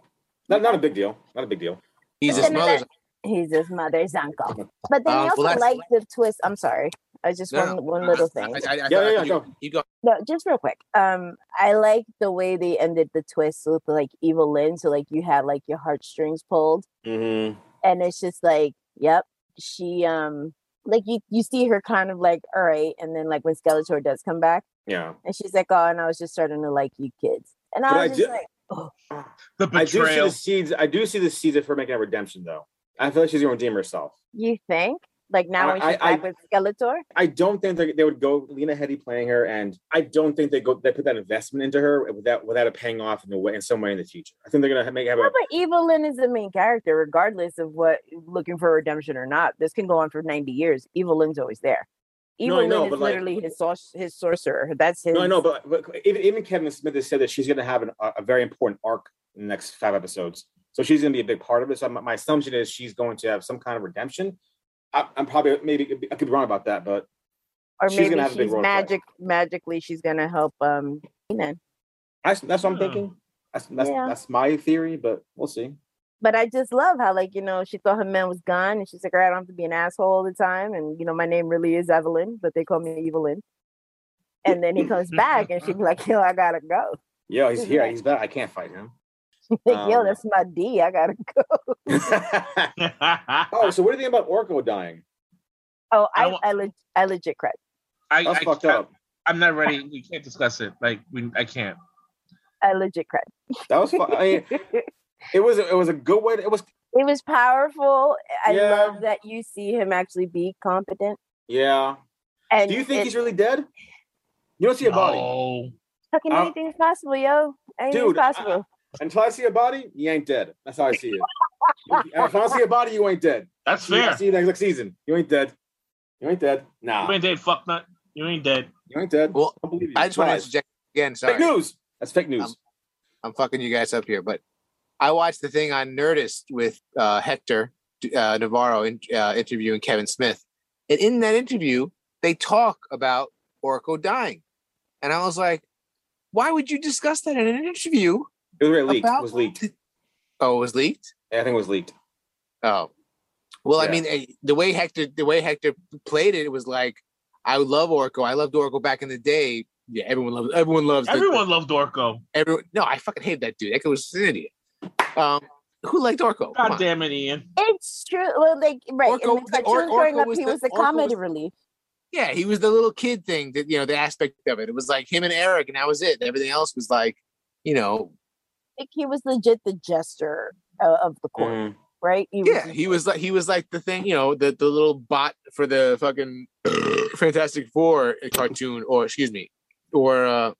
C: Not not a big deal. Not a big deal.
A: He's his mother's.
B: He's his mother's uncle. But then
A: Um,
B: he also
A: well, that's-
B: liked the twist. I'm sorry. I just
A: No,
B: one
A: no.
B: one little thing.
A: I, I, I,
C: Yeah,
A: thought-
C: yeah,
A: I
C: yeah,
A: thought
C: go.
A: you, you go.
B: No, just real quick. Um, I like the way they ended the twist with like Evil Lynn. So like you had like your heartstrings pulled,
C: Mm-hmm.
B: and it's just like, yep, she um, like you you see her kind of like, all right, and then like when Skeletor does come back,
C: Yeah.
B: and she's like, oh, and I was just starting to like you kids, and
C: But
B: I
C: I
B: was just
C: do-
B: like, oh,
D: The
C: I do see
D: betrayal.
C: the seeds. I do see the seeds of her making a redemption, though. I feel like she's gonna redeem herself.
B: you think? Like now when
C: I-
B: she's
C: I-
B: back with Skeletor,
C: I don't think they, they would go Lena Headey playing her, and I don't think they go they put that investment into her without without it paying off in a way in some way in the future. I think they're gonna make have
B: No,
C: a
B: but Evil Lynn is the main character, regardless of what looking for redemption or not. This can go on for ninety years. Evil Lynn's always there. Lynn
C: know,
B: is
C: but, like-
B: literally his his sorcerer. That's his.
C: no, I know, but, but even even Kevin Smith has said that she's gonna have an, a, a very important arc in the next five episodes, so she's gonna be a big part of it. So my, my assumption is she's going to have some kind of redemption. I, I'm probably maybe I could be wrong about that, but
B: or
C: she's
B: maybe
C: gonna have a big
B: she's
C: role to play.
B: magic magically she's gonna help um He-Man.
C: I, that's what I'm
D: Hmm.
C: thinking. That's that's,
B: Yeah.
C: that's my theory, but we'll see.
B: But I just love how like you know she thought her man was gone and she's like, all right, I don't have to be an asshole all the time, and you know my name really is Evelyn, but they call me Evelyn. And then he comes back and she'd be like, yo, I gotta go.
C: Yeah, he's here. He's back. I can't fight him.
B: Like, yo,
C: Um,
B: that's my D. I gotta go.
C: oh, so what do you think about Orko dying?
B: Oh,
D: I
B: I I, leg- I legit cried.
D: I,
C: That's
D: I
C: fucked up.
D: I'm not ready. We can't discuss it. Like we, I can't.
B: I legit cried.
C: That was. Fu- I mean, it was. It was a good way. To, it was.
B: it was powerful. I
C: Yeah.
B: love that you see him actually be competent.
C: Yeah.
B: And
C: Do you think
B: it-
C: he's really dead? You don't see a body.
D: No.
B: fucking
C: Uh,
B: anything's possible, yo? Anything's
C: Dude, I-
B: possible.
C: Until I see a body, you ain't dead. That's how I see it. if I don't see a body, you ain't dead.
D: That's
C: See, I
D: fair.
C: see you next season. You ain't dead. You ain't dead. Nah.
D: You ain't dead, fuck nut. You ain't dead.
C: You ain't dead.
A: Well,
C: I don't believe you.
A: I just want to
C: Lies.
A: interject again. Sorry,
C: Fake news. That's fake news.
A: Um, I'm fucking you guys up here, but I watched the thing on Nerdist with uh, Hector uh, Navarro in, uh, interviewing Kevin Smith, and in that interview, they talk about Orko dying, and I was like, "Why would you discuss that in an interview?"
C: It was leaked.
A: About-
C: It was leaked.
A: Oh, it was leaked.
C: I think it was leaked.
A: Oh, well, I mean, eh, the way Hector, the way Hector played it, it was like, I love Orko. I loved Orko back in the day. Yeah, everyone loves. Everyone loves. the-
D: Everyone loved Orko.
A: everyone. No, I fucking hate that dude. That guy was an idiot. Um, who liked Orko? Come
D: God
A: on.
D: damn it, Ian.
B: It's true. Well, like right
A: Orko-
B: in the
A: the- Or-
B: cartoons growing
A: Orko
B: up,
A: was
B: he
A: the-
B: was the
A: Orko
B: comedy
A: was-
B: relief.
A: Yeah, he was the little kid thing. That you know, the aspect of it. It was like him and Eric, and that was it. Everything else was like, you know,
B: Like he was legit the jester uh, of the court,
C: Mm.
B: right? He
A: yeah, he was like he was like the thing, you know, the the little bot for the fucking Fantastic Four cartoon, or excuse me, or uh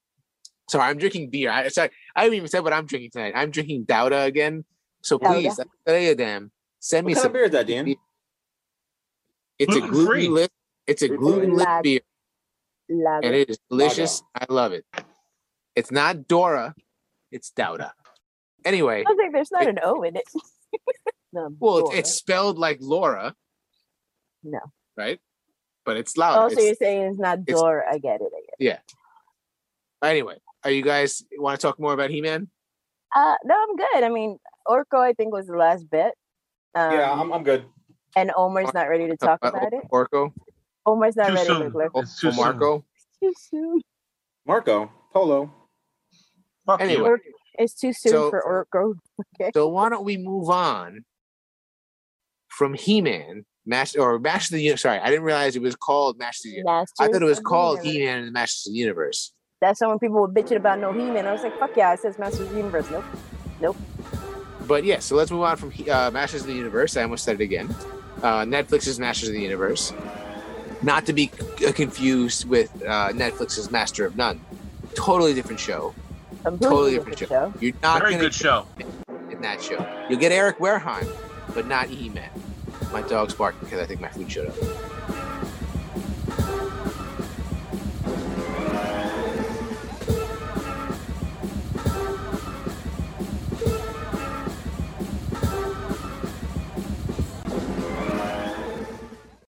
A: sorry, I'm drinking beer. I sorry, I haven't even said what I'm drinking tonight. I'm drinking Daura again. So
B: please, Daura.
A: please, damn, send me
C: What
A: some.
C: beer is that, Dan?
A: It's a
D: Gluten-free.
A: gluten It's a
C: Gluten-free.
A: beer,
B: Lager.
A: and it is delicious. I love it. It's not Dora, it's Daura. Anyway,
B: I was like, there's not
A: it-
B: an O in it. no,
A: well, it's, it's spelled like Laura,
B: no.
A: right? But it's loud.
B: Oh, so
A: It's-
B: you're saying it's not
A: it's-
B: I get it. I get it. Yeah.
A: Anyway, are you guys want to talk more about He-Man?
B: Uh, no, I'm good. I mean, Orko, I think was the last bit. Um,
C: yeah, I'm, I'm good.
B: and Omar's not ready to talk about it.
A: Orko,
B: Omar's not
D: Too
B: ready
D: soon.
B: to look.
A: O-
D: It's too soon.
A: Marco.
B: Too soon.
C: Marco, Polo.
D: Fuck
A: Anyway.
D: you.
B: Or- It's too soon
A: So-
B: for Orko. Okay.
A: So why don't we move on from He-Man, Master or Master of the Universe? Sorry, I didn't realize it was called Master of the Universe. I thought it was called
B: Universe.
A: He-Man and the Masters of the Universe.
B: That's when people were bitching about no He-Man. I was like, fuck yeah, it says Masters of the Universe. Nope. Nope.
A: But yeah, so let's move on from uh, Masters of the Universe. I almost said it again. Uh, Netflix's Masters of the Universe, not to be c- confused with uh, Netflix's Master of None. Totally different show.
B: Completely
A: Totally
B: different
A: different
B: show.
A: You're not
D: Very
A: gonna
D: good show.
A: in that show. You'll get Eric Wareheim, but not He-Man. My dog's barking because I think my food showed up.